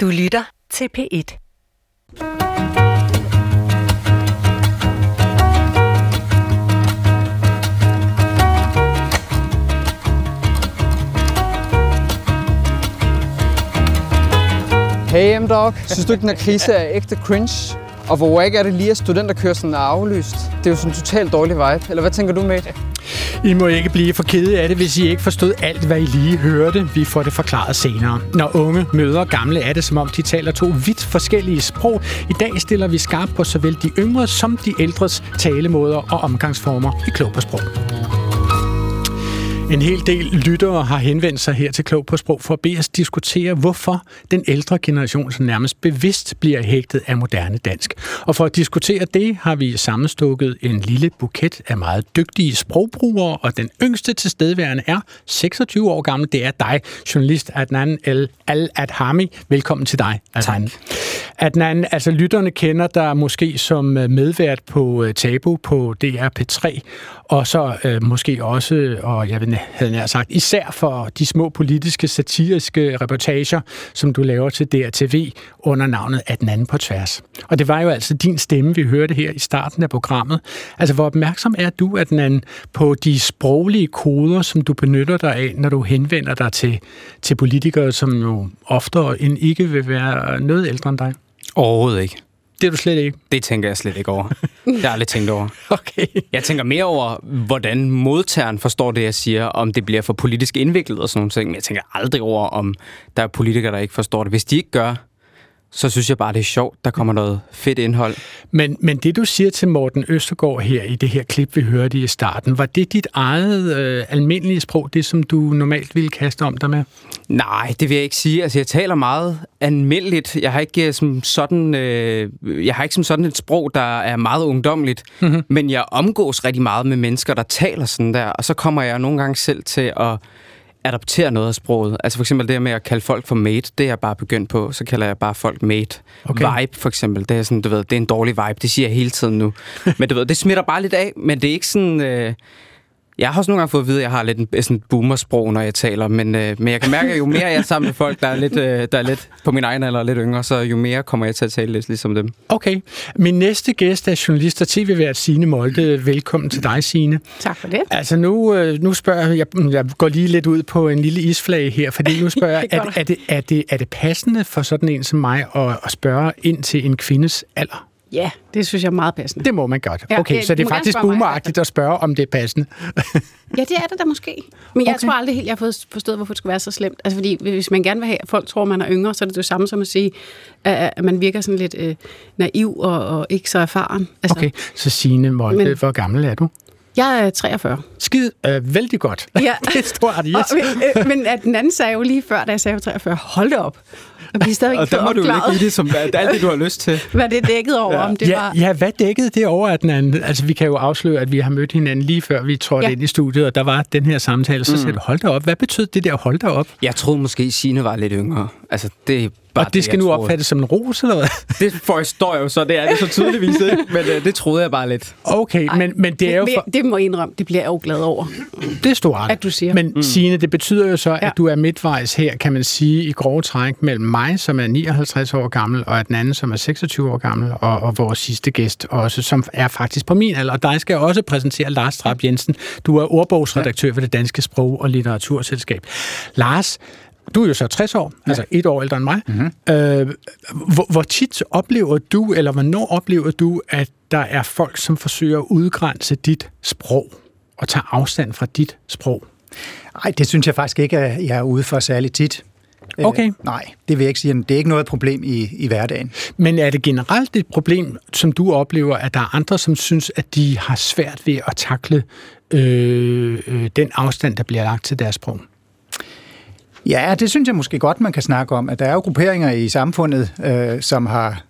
Du lytter til P1. Hey M-Dog, synes du ikke, den her krise er ægte cringe? Og hvor ikke er det lige, at studenterkørselen er aflyst? Det er jo sådan en totalt dårlig vibe. Eller hvad tænker du, med? I må ikke blive for kede af det, hvis I ikke forstod alt, hvad I lige hørte. Vi får det forklaret senere. Når unge møder gamle, er det som om, de taler to vidt forskellige sprog. I dag stiller vi skarpt på såvel de yngre som de ældres talemåder og omgangsformer i klog på sprog. En hel del lyttere har henvendt sig her til Klog på Sprog for at bede os diskutere, hvorfor den ældre generation så nærmest bevidst bliver hægtet af moderne dansk. Og for at diskutere det har vi sammenstukket en lille buket af meget dygtige sprogbrugere, og den yngste tilstedeværende er 26 år gammel. Det er dig, journalist Adnan El Al-Adhami. Velkommen til dig, Adnan. Tak. Adnan, altså lytterne kender dig måske som medvært på Tabu på DR P3, og så øh, måske også, og jeg ved, havde jeg sagt, især for de små politiske, satiriske reportager, som du laver til DRTV under navnet At den anden på tværs. Og det var jo altså din stemme, vi hørte her i starten af programmet. Altså, hvor opmærksom er du, at den på de sproglige koder, som du benytter dig af, når du henvender dig til, til politikere, som jo oftere end ikke vil være noget ældre end dig? Overhovedet ikke. Det er du slet ikke? Det tænker jeg slet ikke over. Det har jeg aldrig tænkt over. Okay. Jeg tænker mere over, hvordan modtageren forstår det, jeg siger, om det bliver for politisk indviklet og sådan nogle ting. Men jeg tænker aldrig over, om der er politikere, der ikke forstår det. Hvis de ikke gør, så synes jeg bare, det er sjovt. Der kommer noget fedt indhold. Men, men det, du siger til Morten Østergaard her i det her klip, vi hørte i starten, var det dit eget øh, almindelige sprog, det som du normalt ville kaste om dig med? Nej, det vil jeg ikke sige. Altså, jeg taler meget almindeligt. Jeg har ikke som sådan, øh, jeg har ikke som sådan et sprog, der er meget ungdomligt, mm-hmm. men jeg omgås rigtig meget med mennesker, der taler sådan der, og så kommer jeg nogle gange selv til at adoptere noget af sproget. Altså for eksempel det med at kalde folk for mate, det er jeg bare begyndt på. Så kalder jeg bare folk mate. Okay. Vibe for eksempel, det er sådan, du ved, det er en dårlig vibe. Det siger jeg hele tiden nu. men du ved, det smitter bare lidt af, men det er ikke sådan... Øh, jeg har også nogle gange fået at vide, at jeg har lidt en, sådan boomersprog, når jeg taler, men, øh, men jeg kan mærke, at jo mere jeg er sammen med folk, der er, lidt, øh, der er lidt på min egen alder lidt yngre, så jo mere kommer jeg til at tale lidt ligesom dem. Okay. Min næste gæst er journalist og tv-vært Signe Molde. Velkommen til dig, Signe. Tak for det. Altså nu, øh, nu spørger jeg, jeg går lige lidt ud på en lille isflag her, fordi nu spørger jeg, er, er, det, er, det, er det passende for sådan en som mig at, at spørge ind til en kvindes alder? Ja, det synes jeg er meget passende. Det må man godt. Okay, ja, så det er faktisk boomeragtigt at spørge, om det er passende. ja, det er det da måske. Men jeg okay. tror aldrig helt, jeg har forstået, hvorfor det skulle være så slemt. Altså, fordi hvis man gerne vil have, at folk tror, man er yngre, så er det det samme som at sige, at man virker sådan lidt øh, naiv og, og ikke så erfaren. Altså, okay, så Signe Molde, Men, hvor gammel er du? Jeg er 43. Skid, øh, vældig godt. Ja. det er stort, yes. og, øh, men at den anden sagde jo lige før, da jeg sagde 43, hold det op. Og vi stadig og der må du lægge i det, som alt det, du har lyst til. Hvad det dækket over, ja. om det ja, var... Ja, hvad dækkede det over, at den anden... Altså, vi kan jo afsløre, at vi har mødt hinanden lige før vi trådte ja. ind i studiet, og der var den her samtale, så mm. sagde du, hold da op. Hvad betød det der, hold da op? Jeg troede måske, Signe var lidt yngre. Altså, det Bare og det skal nu opfattes som en ros, eller hvad? Det forstår jeg jo så, det er det så tydeligvis ikke, men uh, det troede jeg bare lidt. Okay, Ej, men, men det er jo... For... Det må jeg indrømme, det bliver jeg jo glad over. Det er stort. At du siger. Men mm. Signe, det betyder jo så, at ja. du er midtvejs her, kan man sige, i grove træk mellem mig, som er 59 år gammel, og den anden, som er 26 år gammel, og, og vores sidste gæst også, som er faktisk på min alder. Og dig skal jeg også præsentere Lars Trapp Jensen. Du er ordbogsredaktør for det Danske Sprog- og Litteraturselskab. Lars, du er jo så 60 år, ja. altså et år ældre end mig. Mm-hmm. Øh, hvor, hvor tit oplever du, eller hvornår oplever du, at der er folk, som forsøger at udgrænse dit sprog og tage afstand fra dit sprog? Nej, det synes jeg faktisk ikke, at jeg er ude for særlig tit. Øh, okay. Øh, nej, det vil jeg ikke sige. Det er ikke noget problem i, i hverdagen. Men er det generelt et problem, som du oplever, at der er andre, som synes, at de har svært ved at takle øh, øh, den afstand, der bliver lagt til deres sprog? Ja, det synes jeg måske godt, man kan snakke om. At der er jo grupperinger i samfundet, øh, som har,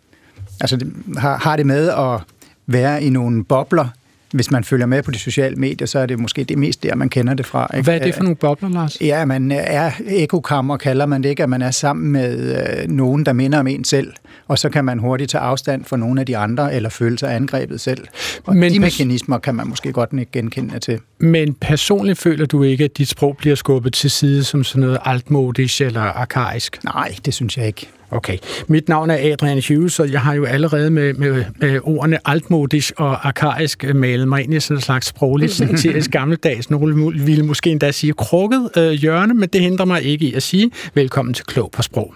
altså, har, har det med at være i nogle bobler. Hvis man følger med på de sociale medier, så er det måske det mest der, man kender det fra. Ikke? Hvad er det for nogle bobler, Lars? Ja, man er ekokammer, kalder man det ikke, at man er sammen med øh, nogen, der minder om en selv. og så kan man hurtigt tage afstand fra nogle af de andre, eller føle sig angrebet selv. Og Men de mekanismer kan man måske godt ikke genkende til. Men personligt føler du ikke, at dit sprog bliver skubbet til side som sådan noget altmodisk eller arkaisk? Nej, det synes jeg ikke. Okay. Mit navn er Adrian Hughes, og jeg har jo allerede med, med, med ordene altmodisk og arkaisk malet mig ind i sådan en slags sprogligt syntetisk gammeldags. Nogle ville måske endda sige krukket øh, hjørne, men det hindrer mig ikke i at sige velkommen til Klog på Sprog.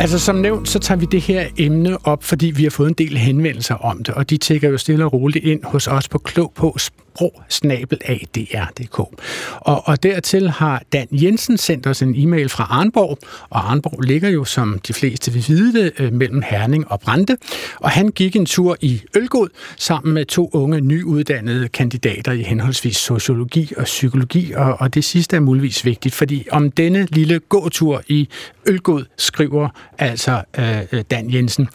Altså som nævnt, så tager vi det her emne op, fordi vi har fået en del henvendelser om det, og de tækker jo stille og roligt ind hos os på klog på sprog-adr.dk. Og, og dertil har Dan Jensen sendt os en e-mail fra Arnborg, og Arnborg ligger jo, som de fleste vil vide det, mellem Herning og Brande, og han gik en tur i Ølgod sammen med to unge nyuddannede kandidater i henholdsvis sociologi og psykologi, og, og det sidste er muligvis vigtigt, fordi om denne lille gåtur i Ølgod skriver altså øh, øh Dan Jensen.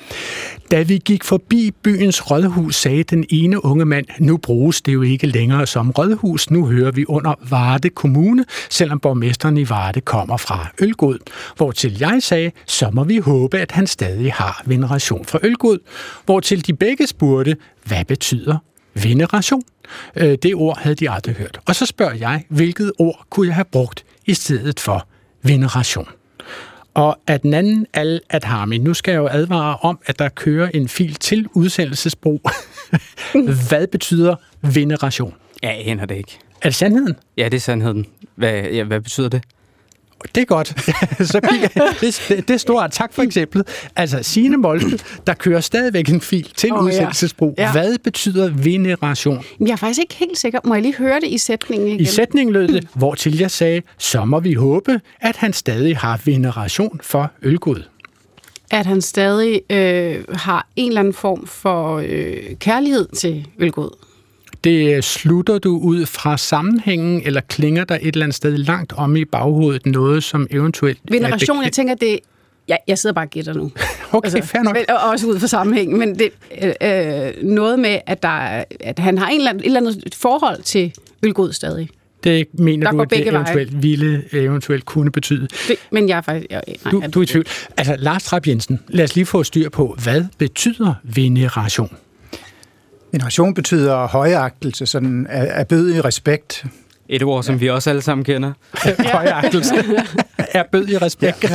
Da vi gik forbi byens rådhus, sagde den ene unge mand, nu bruges det jo ikke længere som rådhus, nu hører vi under Varde Kommune, selvom borgmesteren i Varde kommer fra Ølgod. Hvortil jeg sagde, så må vi håbe, at han stadig har veneration fra Ølgod. Hvortil de begge spurgte, hvad betyder veneration? Øh, det ord havde de aldrig hørt. Og så spørger jeg, hvilket ord kunne jeg have brugt i stedet for veneration? Og at den anden al at harmi. Nu skal jeg jo advare om, at der kører en fil til udsendelsesbrug. Hvad betyder veneration? Jeg aner det ikke. Er det sandheden? Ja, det er sandheden. Hvad, ja, hvad betyder det? Det er godt. Så kigger, det, det, det er stort. Tak for eksemplet. Altså, Signe Molde, der kører stadigvæk en fil til oh, ja. udsendelsesbrug. Ja. Hvad betyder veneration? Jeg er faktisk ikke helt sikker. Må jeg lige høre det i sætningen igen? I sætningen lød det, hvor til jeg sagde, så må vi håbe, at han stadig har veneration for ølgud. At han stadig øh, har en eller anden form for øh, kærlighed til ølgod. Det øh, slutter du ud fra sammenhængen, eller klinger der et eller andet sted langt om i baghovedet noget, som eventuelt... er Veneration, jeg bekendt? tænker, det... Jeg, jeg sidder bare og gætter nu. Okay, fair nok. Men, og også ud fra sammenhængen, men det øh, øh, noget med, at, der, er- at han har en eller anden, et eller andet forhold til ølgod stadig. Det mener Der du, at det begge veje. eventuelt ville eventuelt kunne betyde. Det, men jeg er faktisk... Jeg, nej, Du, du er i tvivl. Altså, Lars Trapp Jensen, lad os lige få styr på, hvad betyder veneration? Veneration betyder højagtelse, sådan af, af bødig respekt. Et ord, som vi også alle sammen kender. Højagtelse er bød i respekt.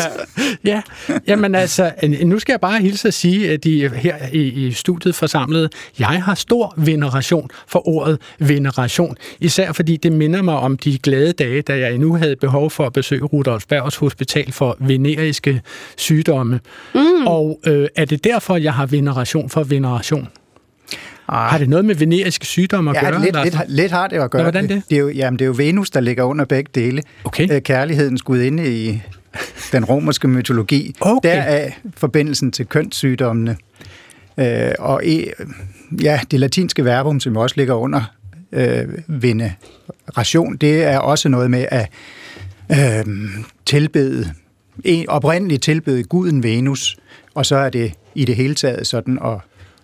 Ja, jamen altså, nu skal jeg bare hilse at sige, at de her i, i studiet forsamlede, jeg har stor veneration for ordet veneration. Især fordi det minder mig om de glade dage, da jeg endnu havde behov for at besøge Rudolf Bergs Hospital for veneriske sygdomme. Mm. Og øh, er det derfor, jeg har veneration for veneration? Ah, Har det noget med veneriske sygdomme at Ja, gøre? lidt, lidt, lidt har det at gøre. Nå, hvordan det? Det er, jo, jamen, det er jo Venus, der ligger under begge dele. Okay. Øh, Kærlighedens gudinde i den romerske mytologi. Okay. Deraf forbindelsen til kønssygdommene. Øh, og i, ja, det latinske verbum, som også ligger under øh, veneration, det er også noget med at øh, tilbede, en, oprindeligt tilbede guden Venus, og så er det i det hele taget sådan at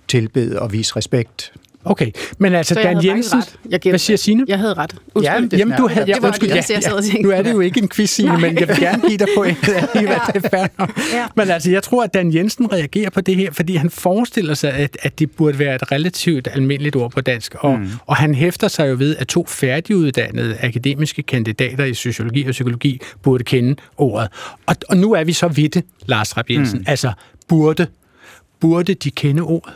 tilbede og vise respekt. Okay, men altså Så jeg Dan Jensen... Jeg Hvad siger Signe? Jeg havde ret. Undskyld. Ja, det Jamen, du havde, Det ja, var undskyld, det ja, ja. Nu er det jo ikke en quiz, Signe, men jeg vil gerne give dig point alligevel, det er fair. Ja. Men altså, jeg tror, at Dan Jensen reagerer på det her, fordi han forestiller sig, at, at det burde være et relativt almindeligt ord på dansk, og, mm. og han hæfter sig jo ved, at to færdiguddannede akademiske kandidater i sociologi og psykologi burde kende ordet. Og, og nu er vi så ved det, Lars Rapp Jensen. Mm. Altså, burde, burde de kende ordet?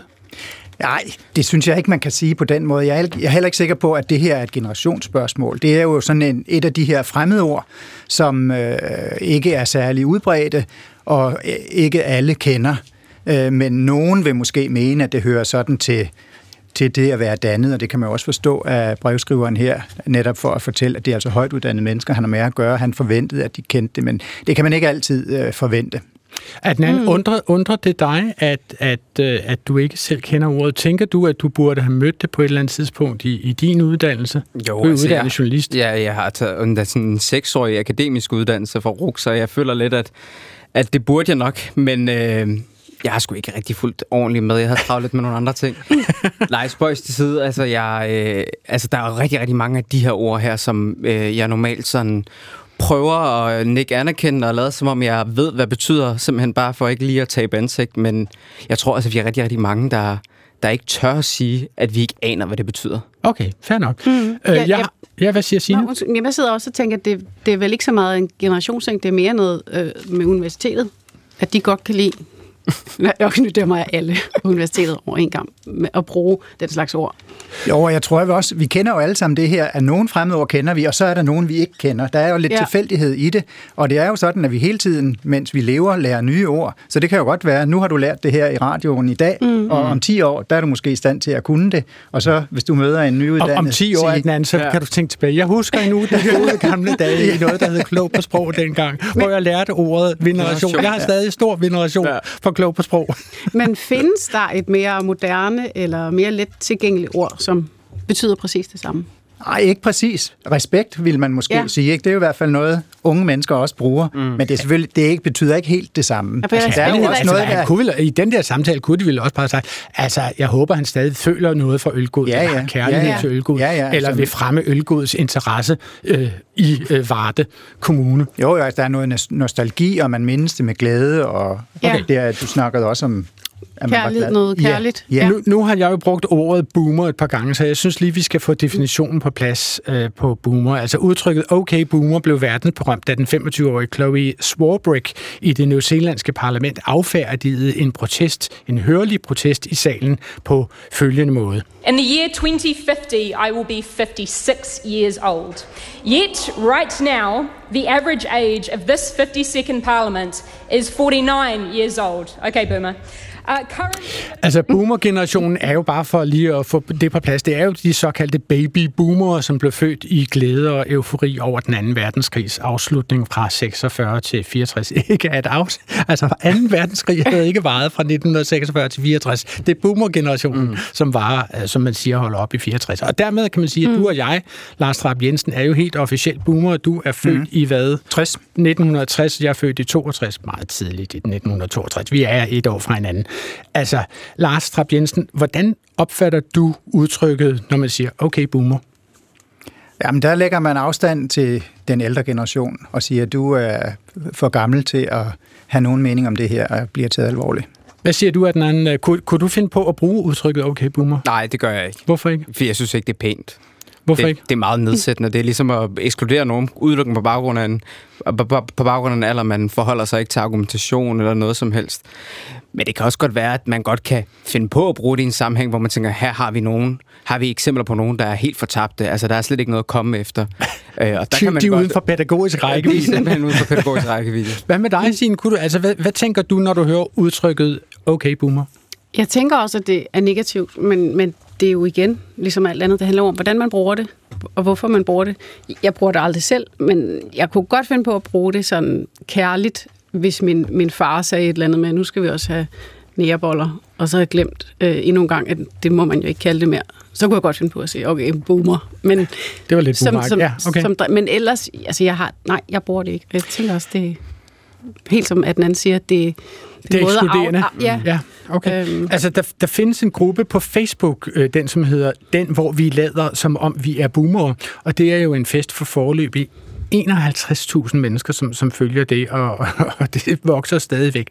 Nej, det synes jeg ikke, man kan sige på den måde. Jeg er, jeg er heller ikke sikker på, at det her er et generationsspørgsmål. Det er jo sådan en, et af de her fremmedord, som øh, ikke er særlig udbredte, og øh, ikke alle kender. Øh, men nogen vil måske mene, at det hører sådan til, til det at være dannet, og det kan man jo også forstå af brevskriveren her, netop for at fortælle, at det er altså højt uddannede mennesker, han har med at gøre. Han forventede, at de kendte det, men det kan man ikke altid øh, forvente. Adnan, mm. undrer, undrer det dig, at, at, øh, at du ikke selv kender ordet? Tænker du, at du burde have mødt det på et eller andet tidspunkt i, i din uddannelse? Jo, du er altså, uddannet jeg- journalist. Ja, jeg har taget endda sådan en seksårig akademisk uddannelse fra RUK, så jeg føler lidt, at, at det burde jeg nok, men øh, jeg har sgu ikke rigtig fulgt ordentligt med. Jeg havde travlt lidt med nogle andre ting. Nej, spøjs til side. Altså, jeg, øh, altså, der er rigtig, rigtig mange af de her ord her, som øh, jeg normalt sådan prøver at nikke anerkendende og lade som om, jeg ved, hvad det betyder, simpelthen bare for ikke lige at tabe ansigt. Men jeg tror altså, vi er rigtig, rigtig mange, der, der ikke tør at sige, at vi ikke aner, hvad det betyder. Okay, fair nok. Mm. Øh, Ja, jeg, ja. ja, hvad siger Signe? Nå, jeg sidder også og tænker, at det, det er vel ikke så meget en generationsting, det er mere noget øh, med universitetet, at de godt kan lide, jeg dømmer jeg alle på universitetet over en gang, med at bruge den slags ord. Jo, og jeg tror vi også, vi kender jo alle sammen det her, at nogle fremmedord kender vi, og så er der nogen, vi ikke kender. Der er jo lidt Ja. ja. tilfældighed i det, og det er jo sådan, at vi hele tiden, mens vi lever, lærer nye ord. Så det kan jo godt være, nu har du lært det her i radioen i dag, mm. og om 10 år, der er du måske i stand til at kunne det. Og så, hvis du møder en Om, nyuddannet... om 10 år, sige- Adnan, så ja. kan du tænke tilbage. Jeg husker endnu de gode gamle dage i noget, der hed klog på sprog dengang, hvor jeg lærte ordet veneration. Jeg har stadig stor veneration Ja. for klog på sprog. Men findes der et mere moderne eller mere let tilgængeligt ord, som betyder præcis det samme? Nej, ikke præcis. Respekt vil man måske Ja. sige. Ikke? Det er jo i hvert fald noget, unge mennesker også bruger. Mm. Men det, er selvfølgelig, det er ikke, betyder ikke helt det samme. Ja, ellers- der er jo Altså, også altså, noget, han der... kunne vel, I den der samtale kunne de vel også bare sagt, altså, jeg håber, han stadig føler noget for ølgod, Ja, ja. kærlighed Ja, ja. til ølgod, Ja, ja, eller som- vil fremme ølgods interesse øh, i øh, Varde Kommune. Jo, jo, altså, der er noget nos- nostalgi, og man mindes det med glæde, og okay. det er, du snakkede også om... at man var Kærlighed, glad. noget kærligt. Ja, ja. Nu, nu har jeg jo brugt ordet boomer et par gange, så jeg synes lige, vi skal få definitionen på plads øh, på boomer. Altså udtrykket okay boomer blev verdensberømt, da den 25-årige Chloe Swarbrick i det newzealandske parlament affærdigede en protest, en hørlig protest i salen på følgende måde. In the year 2050, I will be 56 years old. Yet, right now, the average age of this 52nd parliament is 49 years old. Okay, Boomer. Uh. Altså boomer-generationen er jo bare for lige at få det på plads. Det er jo de såkaldte baby-boomere, som blev født i glæde og eufori over den anden verdenskrigs afslutning fra 46 til 64. Ikke at af... Altså 2. verdenskrig havde ikke varet fra 1946 til 64. Det er boomer-generationen, mm. som var, øh, som man siger, holder op i 64. Og dermed kan man sige, at du og jeg, Lars Trapp Jensen, er jo helt officielt boomer. Du er født mm. i hvad? 60. 1960, jeg er født i 62, meget tidligt i 1962. Vi er et år fra hinanden. Altså, Lars Trapp Jensen, hvordan opfatter du udtrykket, når man siger, okay, boomer? Jamen, der lægger man afstand til den ældre generation og siger, at du er for gammel til at have nogen mening om det her og bliver taget alvorligt. Hvad siger du, Adnan? Kunne, kunne du finde på at bruge udtrykket okay, boomer? Nej, det gør jeg ikke. Hvorfor ikke? For jeg synes ikke, det er pænt. Hvorfor det, ikke? det er meget nedsættende. Det er ligesom at ekskludere nogen udelukkende på baggrund af en, på, baggrund af en alder, man forholder sig ikke til argumentation eller noget som helst. Men det kan også godt være, at man godt kan finde på at bruge det i en sammenhæng, hvor man tænker, her har vi nogen, har vi eksempler på nogen, der er helt fortabte. Altså, der er slet ikke noget at komme efter. Øh, og De, de er uden for pædagogisk De er rækkevidde. simpelthen uden for pædagogisk rækkevidde. Hvad med dig, Signe? Kunne du, altså, hvad, hvad tænker du, når du hører udtrykket okay, boomer? Jeg tænker også, at det er negativt, men, men det er jo igen, ligesom alt andet, det handler om, hvordan man bruger det, og hvorfor man bruger det. Jeg bruger det aldrig selv, men jeg kunne godt finde på at bruge det sådan kærligt, hvis min, min far sagde et eller andet med, nu skal vi også have næreboller, og så har jeg glemt øh, endnu en gang, at det må man jo ikke kalde det mere. Så kunne jeg godt finde på at sige, okay, boomer. Men, Det var lidt som, boomer. som, Ja, okay. som, men ellers, altså jeg har, nej, jeg bruger det ikke. Jeg tænker også, det helt som at den anden siger, det, det, er måde ekskluderende. Af, ja, ja okay. Øhm. Altså, der, der findes en gruppe på Facebook, øh, den som hedder Den, hvor vi lader, som om vi er boomere. Og det er jo en fest for forløb i 51.000 mennesker, som, som følger det, og, og det vokser stadigvæk.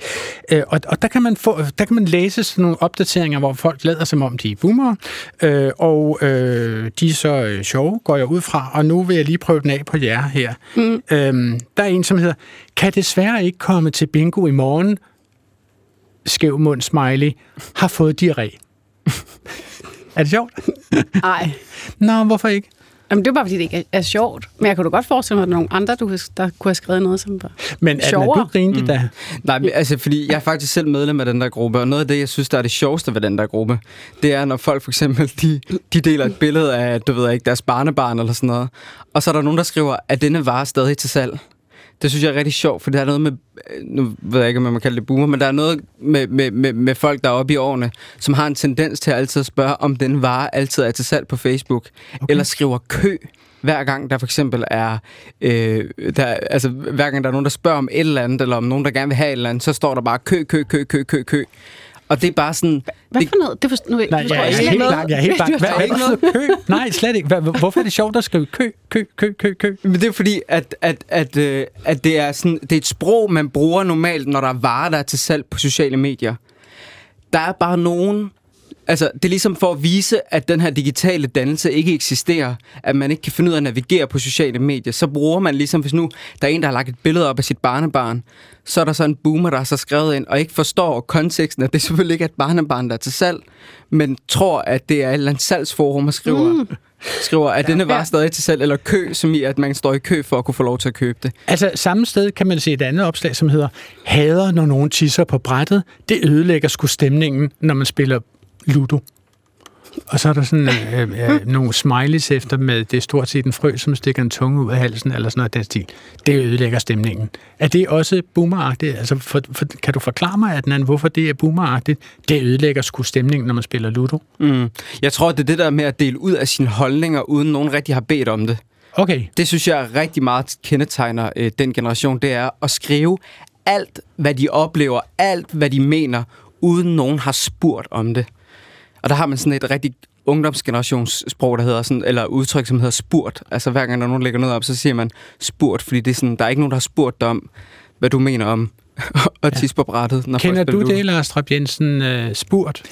Øh, og, og der, kan man få, der kan man læse sådan nogle opdateringer, hvor folk lader som om, de er boomere, øh, og øh, de er så øh, sjove, går jeg ud fra, og nu vil jeg lige prøve den af på jer her. Mm. Øhm, der er en, som hedder, kan desværre ikke komme til bingo i morgen, skæv mund smiley, har fået diarré. er det sjovt? Ej. Nå, hvorfor ikke? Jamen, det er bare, fordi det ikke er, er sjovt. Men jeg kunne da godt forestille mig, at der er nogle andre, du, der kunne have skrevet noget, som var Men er du sjovere. grinelig mm. da? Nej, men, altså, fordi jeg er faktisk selv medlem af den der gruppe, og noget af det, jeg synes, der er det sjoveste ved den der gruppe, det er, når folk for eksempel, de, de deler et billede af, du ved ikke, deres barnebarn eller sådan noget, og så er der nogen, der skriver, at denne vare er stadig til salg. Det synes jeg er rigtig sjovt, for der er noget med, nu ved jeg ikke, om man må kalde det boomer, men der er noget med, med, med, med folk, der er oppe i årene, som har en tendens til at altid at spørge, om den vare altid er til salg på Facebook, okay. eller skriver kø, hver gang der for eksempel er, øh, der, altså hver gang der er nogen, der spørger om et eller andet, eller om nogen, der gerne vil have et eller andet, så står der bare kø, kø, kø, kø, kø, kø. Og det er bare sådan... Hvad det, for noget? Det forstår, nu, Nej, forstår jeg er helt blank. Jeg er helt blank. Hvad, hvad betyder kø? Nej, slet ikke. Hvad, hvorfor er det sjovt at skrive kø, kø, kø, kø, kø, kø? Men det er fordi, at, at, at, øh, at det, er sådan, det er et sprog, man bruger normalt, når der er varer, der er til salg på sociale medier. Der er bare nogen... Altså, det er ligesom for at vise, at den her digitale dannelse ikke eksisterer, at man ikke kan finde ud af at navigere på sociale medier, så bruger man ligesom, hvis nu der er en, der har lagt et billede op af sit barnebarn, så er der så en boomer, der har så skrevet ind, og ikke forstår konteksten, at det selvfølgelig ikke er et barnebarn, der er til salg, men tror, at det er et eller andet salgsforum, og skriver, mm. skriver at denne var stadig til salg, eller kø, som i, at man står i kø for at kunne få lov til at købe det. Altså, samme sted kan man se et andet opslag, som hedder Hader, når nogen tisser på brættet. Det ødelægger sgu stemningen, når man spiller Ludo. Og så er der sådan øh, øh, nogle smileys efter med, det er stort set en frø, som stikker en tunge ud af halsen, eller sådan noget den stil. Det ødelægger stemningen. Er det også boomeragtigt? Altså, for, for, kan du forklare mig, Adnan, hvorfor det er boomeragtigt? Det ødelægger sgu stemningen, når man spiller Ludo. Mm. Jeg tror, det er det der med at dele ud af sine holdninger, uden nogen rigtig har bedt om det. Okay. Det synes jeg rigtig meget kendetegner øh, den generation, det er at skrive alt, hvad de oplever, alt, hvad de mener, uden nogen har spurgt om det. Og der har man sådan et rigtig ungdomsgenerationssprog, der hedder sådan, eller udtryk, som hedder spurt. Altså hver gang der er nogen, lægger noget op, så siger man spurt, fordi det er sådan, der er ikke nogen, der har spurgt dig om, hvad du mener om at tisse på brættet. Når Kender du det, Lars Trapp Jensen, uh, spurt?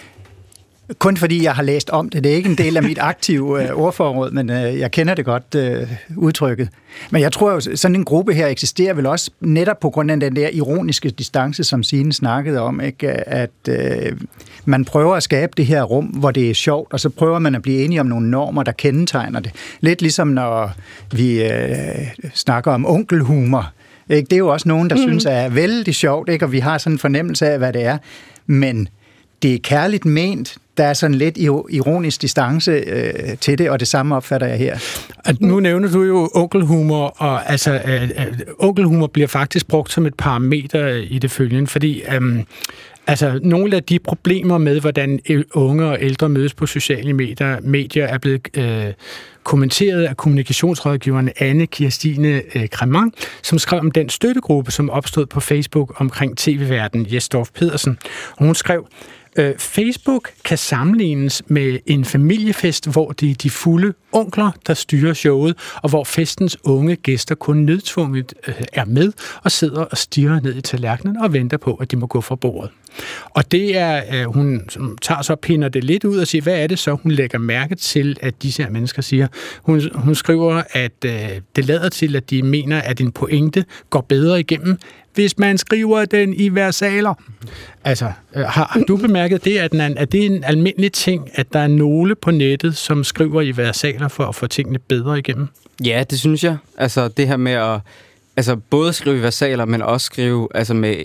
Kun fordi jeg har læst om det. Det er ikke en del af mit aktive øh, ordforråd, men øh, jeg kender det godt øh, udtrykket. Men jeg tror jo, sådan en gruppe her eksisterer vel også netop på grund af den der ironiske distance, som Signe snakkede om, ikke? at øh, man prøver at skabe det her rum, hvor det er sjovt, og så prøver man at blive enige om nogle normer, der kendetegner det. Lidt ligesom når vi øh, snakker om onkelhumor. Ikke? Det er jo også nogen, der mm. synes er vældig sjovt, ikke? og vi har sådan en fornemmelse af, hvad det er. Men det er kærligt ment. Der er sådan lidt ironisk distance øh, til det, og det samme opfatter jeg her. At nu nævner du jo onkelhumor, og altså, øh, øh, onkelhumor bliver faktisk brugt som et parameter i det følgende, fordi øh, altså, nogle af de problemer med, hvordan unge og ældre mødes på sociale medier, medier er blevet øh, kommenteret af kommunikationsrådgiveren Anne Kirstine øh, Cremant, som skrev om den støttegruppe, som opstod på Facebook omkring tv-verden Jesdorf Pedersen. Og hun skrev, Øh, Facebook kan sammenlignes med en familiefest, hvor det er de fulde onkler, der styrer showet, og hvor festens unge gæster kun nødtvunget øh, er med og sidder og stiger ned i tallerkenen og venter på, at de må gå fra bordet. Og det er, øh, hun tager så pinder det lidt ud og siger, hvad er det så, hun lægger mærke til, at disse her mennesker siger. Hun, hun skriver, at øh, det lader til, at de mener, at en pointe går bedre igennem, hvis man skriver den i versaler. Altså, øh, har, du bemærket det, at, den er, at det er en almindelig ting, at der er nogle på nettet, som skriver i versaler for at få tingene bedre igennem? Ja, det synes jeg. Altså, det her med at altså, både skrive i versaler, men også skrive altså, med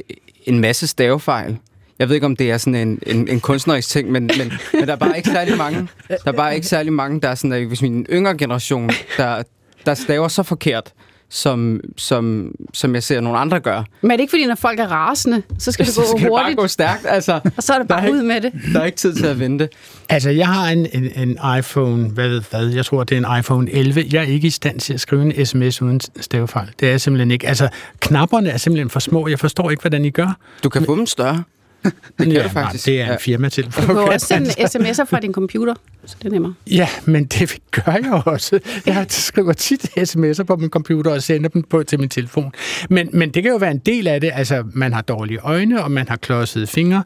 en masse stavefejl. Jeg ved ikke, om det er sådan en, en, en kunstnerisk ting, men, men, men der er bare ikke særlig mange, der er bare ikke særlig mange, der er sådan, at hvis min yngre generation, der, der staver så forkert, som, som, som jeg ser nogle andre gør. Men er det ikke fordi, når folk er rasende, så skal det gå så skal hurtigt? det bare gå stærkt. Altså, og så er det bare er ud med det. Der er ikke tid til at vente. Altså, jeg har en, en, en iPhone, hvad ved hvad, jeg tror, det er en iPhone 11. Jeg er ikke i stand til at skrive en sms uden stavefejl. Det er jeg simpelthen ikke. Altså, knapperne er simpelthen for små. Jeg forstår ikke, hvordan I gør. Du kan få dem større. Det kan ja, det faktisk. Nej, det er en firmatelefon. Du kan også sende sms'er fra din computer, så det er nemmere. Ja, men det gør jeg også. Jeg skriver tit sms'er på min computer og sender dem på til min telefon. Men, men det kan jo være en del af det. Altså, man har dårlige øjne, og man har klodsede fingre.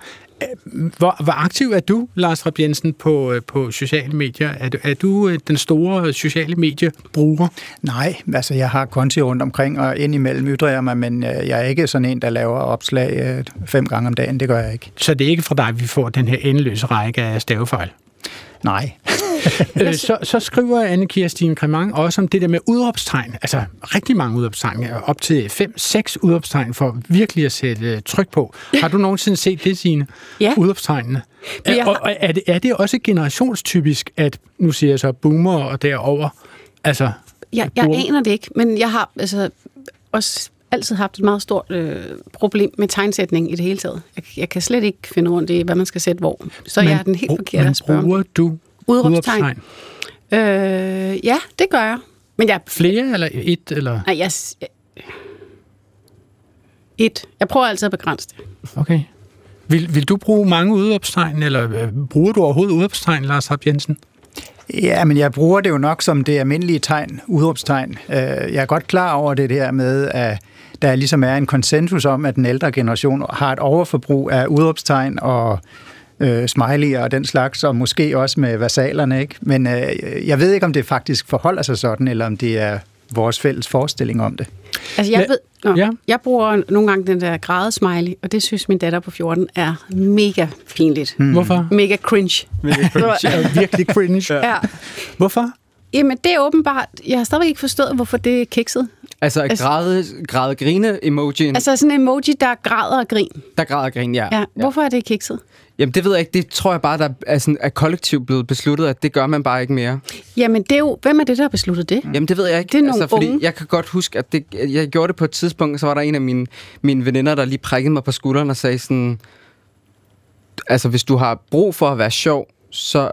Hvor, hvor aktiv er du, Lars Rapp Jensen, på, øh, på sociale medier? Er du, er du øh, den store sociale mediebruger? Nej, altså jeg har konti rundt omkring, og indimellem ytrer jeg mig, men øh, jeg er ikke sådan en, der laver opslag fem gange om dagen. Det gør jeg ikke. Så det er ikke fra dig, vi får den her endeløse række af stavefejl? Nej. øh, så, så skriver anne Kirstine Kremang også om det der med udopstegn. Altså rigtig mange udopstegn. Op til 5-6 udopstegn for virkelig at sætte uh, tryk på. Har du nogensinde set det, Signe? Ja. Udopstegnene. Ja. Og, og er, det, er det også generationstypisk, at nu siger jeg så boomer og derover, altså... Jeg, jeg aner det ikke, men jeg har altså også altid haft et meget stort øh, problem med tegnsætning i det hele taget. Jeg, jeg kan slet ikke finde rundt i, hvad man skal sætte hvor. Så men, jeg er den helt forkerte at spørge. bruger du udråbstegn? Øh, ja, det gør jeg. Men jeg Flere eller et? Eller? Nej, jeg, jeg, et. Jeg prøver altid at begrænse det. Okay. Vil, vil du bruge mange udopstegn, eller øh, bruger du overhovedet udopstegn, Lars Hab Jensen? Ja, men jeg bruger det jo nok som det almindelige tegn, udråbstegn. Øh, Jeg er godt klar over det der med, at der ligesom er en konsensus om, at den ældre generation har et overforbrug af udråbstegn og øh, smiley'er og den slags, og måske også med versalerne, ikke? Men øh, jeg ved ikke, om det faktisk forholder sig sådan, eller om det er vores fælles forestilling om det. Altså, jeg, ved, nå, Ja. ja. jeg bruger nogle gange den der grædesmiley, og det synes min datter på 14 er mega pinligt. Mm. Hvorfor? Mega cringe. Det er virkelig cringe. Ja. Hvorfor? Jamen, det er åbenbart... Jeg har stadigvæk ikke forstået, hvorfor det er kikset. Altså, Altså- græde, græde grine emojien, altså, sådan en emoji, der græder og grin. der græder grin, ja. Ja. Hvorfor er det kikset? Jamen, det ved jeg ikke. Det tror jeg bare, der er, sådan, er kollektivt blevet besluttet, at det gør man bare ikke mere. Jamen, det er jo... Hvem er det, der har besluttet det? Jamen, det ved jeg ikke. Det er nogle altså, fordi unge. Jeg kan godt huske, at det, jeg gjorde det på et tidspunkt, så var der en af mine, mine veninder, der lige prikkede mig på skulderen og sagde sådan... Altså, hvis du har brug for at være sjov, så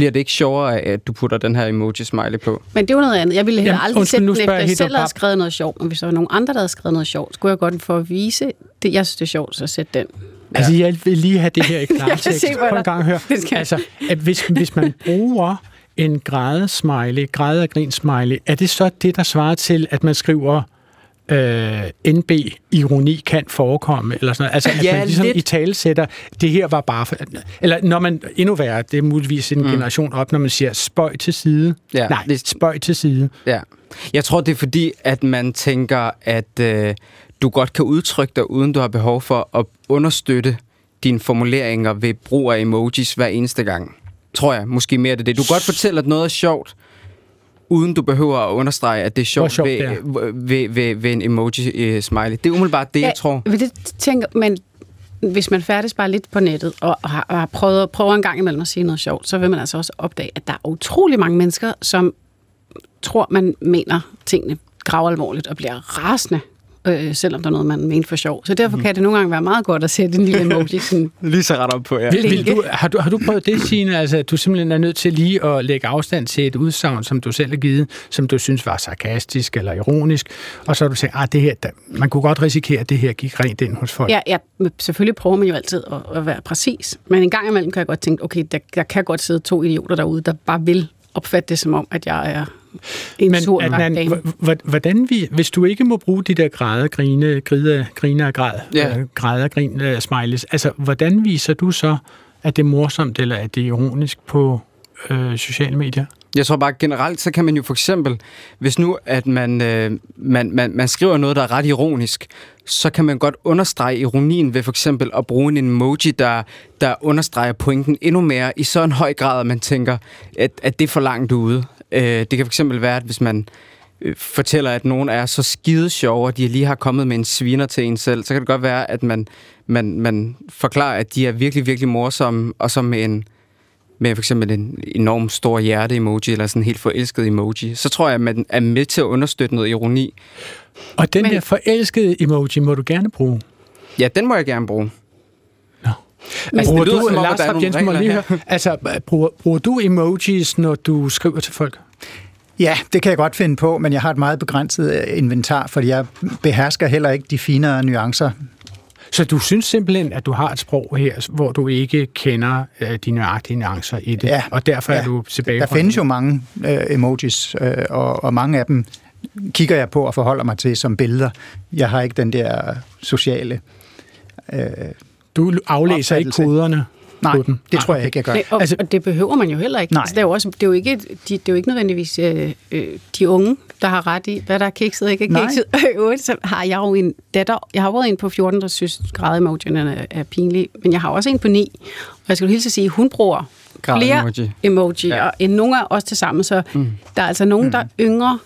bliver det ikke sjovere at du putter den her emoji-smiley på. Men det er jo noget andet. Jeg ville heller Jamen, aldrig undskyld, sætte den efter, jeg selv havde skrevet noget sjovt. Men hvis der var nogen andre, der havde skrevet noget sjovt, skulle jeg godt for at vise det. Jeg synes, det er sjovt, så sætte den. Altså, jeg vil lige have det her i Jeg kan klartekst. se, en gang høre. Det skal. Altså, at hvis, hvis man bruger en grædesmiley, græde og grin smiley, er det så det, der svarer til, at man skriver øh, NB, ironi kan forekomme, eller sådan noget. Altså, at Ja, man ligesom lidt. i tale sætter, det her var bare... For, eller når man, endnu værre, det er muligvis en mm. generation op, når man siger spøj til side. Ja, Nej, det- spøj til side. Ja. Jeg tror, det er fordi, at man tænker, at øh, du godt kan udtrykke dig, uden du har behov for at understøtte dine formuleringer ved brug af emojis hver eneste gang. Tror jeg. Måske mere det det. Du kan godt fortælle, at noget er sjovt, uden du behøver at understrege, at det er sjovt, sjovt ved, det er. ved, ved, ved, ved en emoji-smiley. Det er umiddelbart det, jeg tror. Ja, det tænker, men hvis man færdes bare lidt på nettet, og har, og har prøvet, prøver en gang imellem at sige noget sjovt, så vil man altså også opdage, at der er utrolig mange mennesker, som tror, man mener tingene gravalvorligt og bliver rasende, øh, selvom der er noget, man mener for sjov. Så derfor kan det nogle gange være meget godt at sætte en lille emoji sådan, Lige så ret op på, ja. Vil, du, har, du, har du prøvet det, Signe? Altså, at du simpelthen er nødt til lige at lægge afstand til et udsagn, som du selv har givet, som du synes var sarkastisk eller ironisk, og så har du sagt, at det her, der, man kunne godt risikere, at det her gik rent ind hos folk. Ja, ja, men selvfølgelig prøver man jo altid at, at være præcis. Men en gang imellem kan jeg godt tænke, okay, der, der kan godt sidde to idioter derude, der bare vil opfatte det som om, at jeg er en Men sur Adnan, dame. h- h- hvordan vi, hvis du ikke må bruge de der græde, grine, grine, grine og græd, Ja. øh, græde og grin, øh, smileys, altså, hvordan viser du så, at det er morsomt, eller at det er ironisk på øh, sociale medier? Jeg tror bare generelt, så kan man jo for eksempel, hvis nu at man, øh, man, man, man skriver noget, der er ret ironisk, så kan man godt understrege ironien ved for eksempel at bruge en emoji, der, der understreger pointen endnu mere i så en høj grad, at man tænker, at, at det er for langt ude. Øh, det kan eksempel være, at hvis man øh, fortæller, at nogen er så skide sjove, og de lige har kommet med en sviner til en selv, så kan det godt være, at man, man, man forklarer, at de er virkelig, virkelig morsomme, og så med en, med for eksempel en enorm stor hjerte-emoji, eller sådan en helt forelsket emoji, så tror jeg, at man er med til at understøtte noget ironi. Og den Men- der forelskede emoji må du gerne bruge. Ja, den må jeg gerne bruge. Men- Bruger det lyder du, som Lars der er Rapp nogle Jensen, må lige høre, altså, bruger, bruger du emojis, når du skriver til folk? Ja, det kan jeg godt finde på, men jeg har et meget begrænset øh, inventar, fordi jeg behersker heller ikke de finere nuancer. Så du synes simpelthen, at du har et sprog her, hvor du ikke kender øh, de nøjagtige nuancer i det, Ja. og derfor er Ja. du tilbage Der findes jo mange øh, emojis, øh, og, og mange af dem kigger jeg på og forholder mig til som billeder. Jeg har ikke den der sociale... Øh, Du aflæser ikke koderne nej, på dem. det tror jeg ikke, jeg gør. Nej, og, Altså- og det behøver man jo heller ikke. Nej. Altså, det, er jo også, det, er jo ikke, de, det er jo ikke nødvendigvis øh, øh, de unge, der har ret i, hvad der er kikset og ikke er kikset. Øvrigt, så har jeg jo en datter, jeg har været en på 14, der synes græde-emojien er, er pinlig, men jeg har også en på 9, og jeg skal hilse at sige, at hun bruger flere Græde-emoji. emojier Ja. end nogle af os til sammen, så mm. der er altså nogen, der er yngre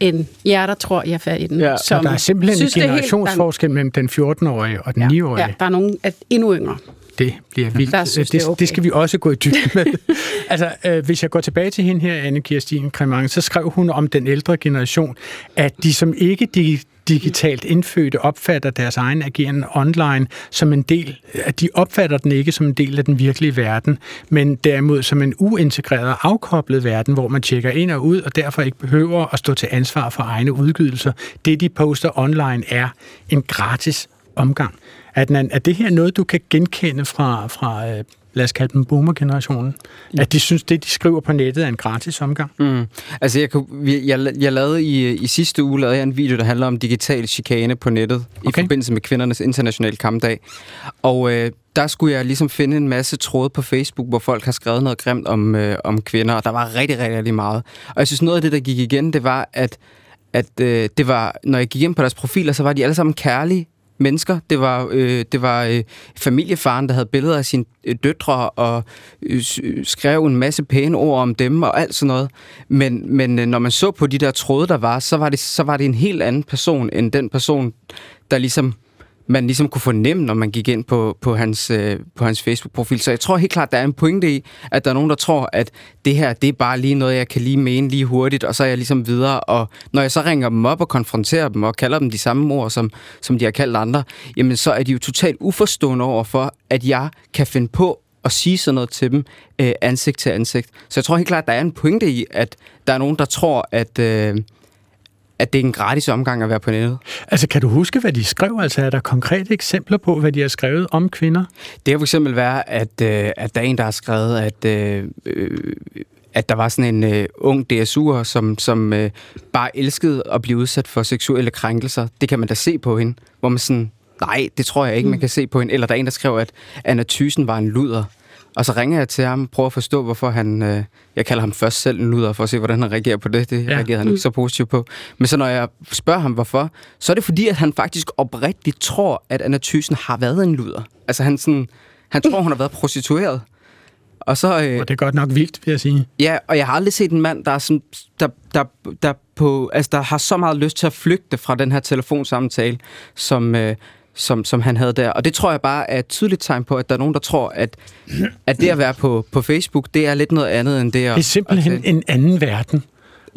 end jer, der tror, jeg er fat i den. Ja. Så der er simpelthen synes, en er helt- generationsforskel mellem den 14-årige og den 9-årige. Ja, der er nogen at endnu yngre. Det bliver vildt. Der synes, det, det er okay. det skal vi også gå i dybden med. altså, øh, hvis jeg går tilbage til hende her, anne Kirstine Kremang, så skrev hun om den ældre generation, at de som ikke de digitalt indfødte opfatter deres egen ageren online som en del, at de opfatter den ikke som en del af den virkelige verden, men derimod som en uintegreret og afkoblet verden, hvor man tjekker ind og ud, og derfor ikke behøver at stå til ansvar for egne udgydelser. Det, de poster online, er en gratis omgang. At, er det her noget, du kan genkende fra, fra øh, lad os kalde dem boomer-generationen, at de synes, det de skriver på nettet er en gratis omgang? Mm. Altså, jeg, jeg, jeg lavede i, i sidste uge lavede jeg en video, der handler om digital chikane på nettet okay. i forbindelse med kvindernes internationale kampdag. Og øh, der skulle jeg ligesom finde en masse tråde på Facebook, hvor folk har skrevet noget grimt om, øh, om kvinder, og der var rigtig, rigtig, rigtig meget. Og jeg synes, noget af det, der gik igen, det var, at at øh, det var, når jeg gik ind på deres profiler, så var de alle sammen kærlige mennesker. Det var, øh, det var øh, familiefaren, der havde billeder af sine øh, døtre og øh, skrev en masse pæne ord om dem og alt sådan noget. Men, men øh, når man så på de der tråde, der var, så var, det, så var det en helt anden person end den person, der ligesom man ligesom kunne fornemme, når man gik ind på, på hans, øh, på hans Facebook-profil. Så jeg tror helt klart, der er en pointe i, at der er nogen, der tror, at det her, det er bare lige noget, jeg kan lige mene lige hurtigt, og så er jeg ligesom videre. Og når jeg så ringer dem op og konfronterer dem og kalder dem de samme ord, som, som de har kaldt andre, jamen så er de jo totalt uforstående over for, at jeg kan finde på at sige sådan noget til dem øh, ansigt til ansigt. Så jeg tror helt klart, der er en pointe i, at der er nogen, der tror, at... Øh, at det er en gratis omgang at være på nettet. Altså, kan du huske, hvad de skrev? Altså, er der konkrete eksempler på, hvad de har skrevet om kvinder? Det kan for eksempel være, at, øh, at der er en, der har skrevet, at, øh, øh, at der var sådan en øh, ung DSU'er, som, som øh, bare elskede at blive udsat for seksuelle krænkelser. Det kan man da se på hende, hvor man sådan, nej, det tror jeg ikke, man mm. kan se på hende. Eller der er en, der skrev, at Anna Thysen var en luder. Og så ringer jeg til ham prøver at forstå, hvorfor han... Øh, jeg kalder ham først selv en luder, for at se, hvordan han reagerer på det. Det ja. reagerer han ikke så positivt på. Men så når jeg spørger ham, hvorfor, så er det fordi, at han faktisk oprigtigt tror, at Anna Thyssen har været en luder. Altså han, sådan, han tror, hun har været prostitueret. Og så, øh, og det er godt nok vildt, vil jeg sige. Ja, og jeg har aldrig set en mand, der, er sådan, der, der, der, på, altså, der har så meget lyst til at flygte fra den her telefonsamtale, som, øh, som, som han havde der. Og det tror jeg bare er et tydeligt tegn på, at der er nogen, der tror, at, at det at være på, på Facebook, det er lidt noget andet end det at... Det er simpelthen at, en anden verden.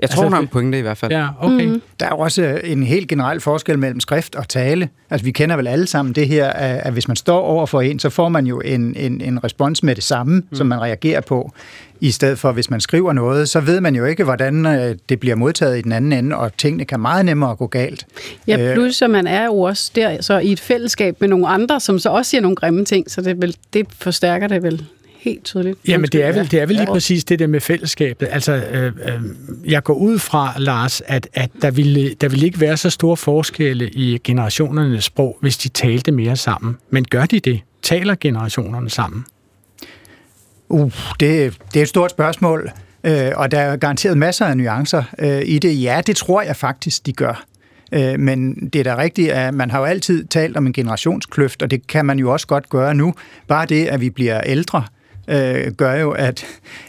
Jeg tror, altså, hun har en pointe i hvert fald. Ja, okay. Mm. Der er jo også en helt generel forskel mellem skrift og tale. Altså, vi kender vel alle sammen det her, at hvis man står over for en, så får man jo en, en, en respons med det samme, mm. som man reagerer på. I stedet for, hvis man skriver noget, så ved man jo ikke, hvordan øh, det bliver modtaget i den anden ende, og tingene kan meget nemmere gå galt. Ja, øh, plus at man er jo også der så i et fællesskab med nogle andre, som så også siger nogle grimme ting, så det, vel, det forstærker det vel helt tydeligt. Jamen, det er vel, det er vel lige præcis det der med fællesskabet. Altså, øh, øh, jeg går ud fra, Lars, at, at der, ville, der ville ikke være så store forskelle i generationernes sprog, hvis de talte mere sammen. Men gør de det? Taler generationerne sammen? Uh, det, det er et stort spørgsmål, øh, og der er garanteret masser af nuancer øh, i det. Ja, det tror jeg faktisk, de gør. Øh, men det er da rigtigt, at man har jo altid talt om en generationskløft, og det kan man jo også godt gøre nu. Bare det, at vi bliver ældre, øh, gør jo, at,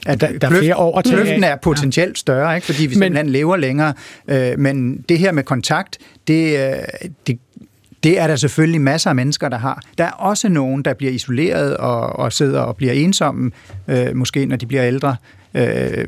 at der, der er flere år til. kløften er potentielt større, ikke? fordi vi men, simpelthen lever længere. Øh, men det her med kontakt, det, øh, det, det er der selvfølgelig masser af mennesker, der har. Der er også nogen, der bliver isoleret og, og sidder og bliver ensomme, øh, måske når de bliver ældre. Øh,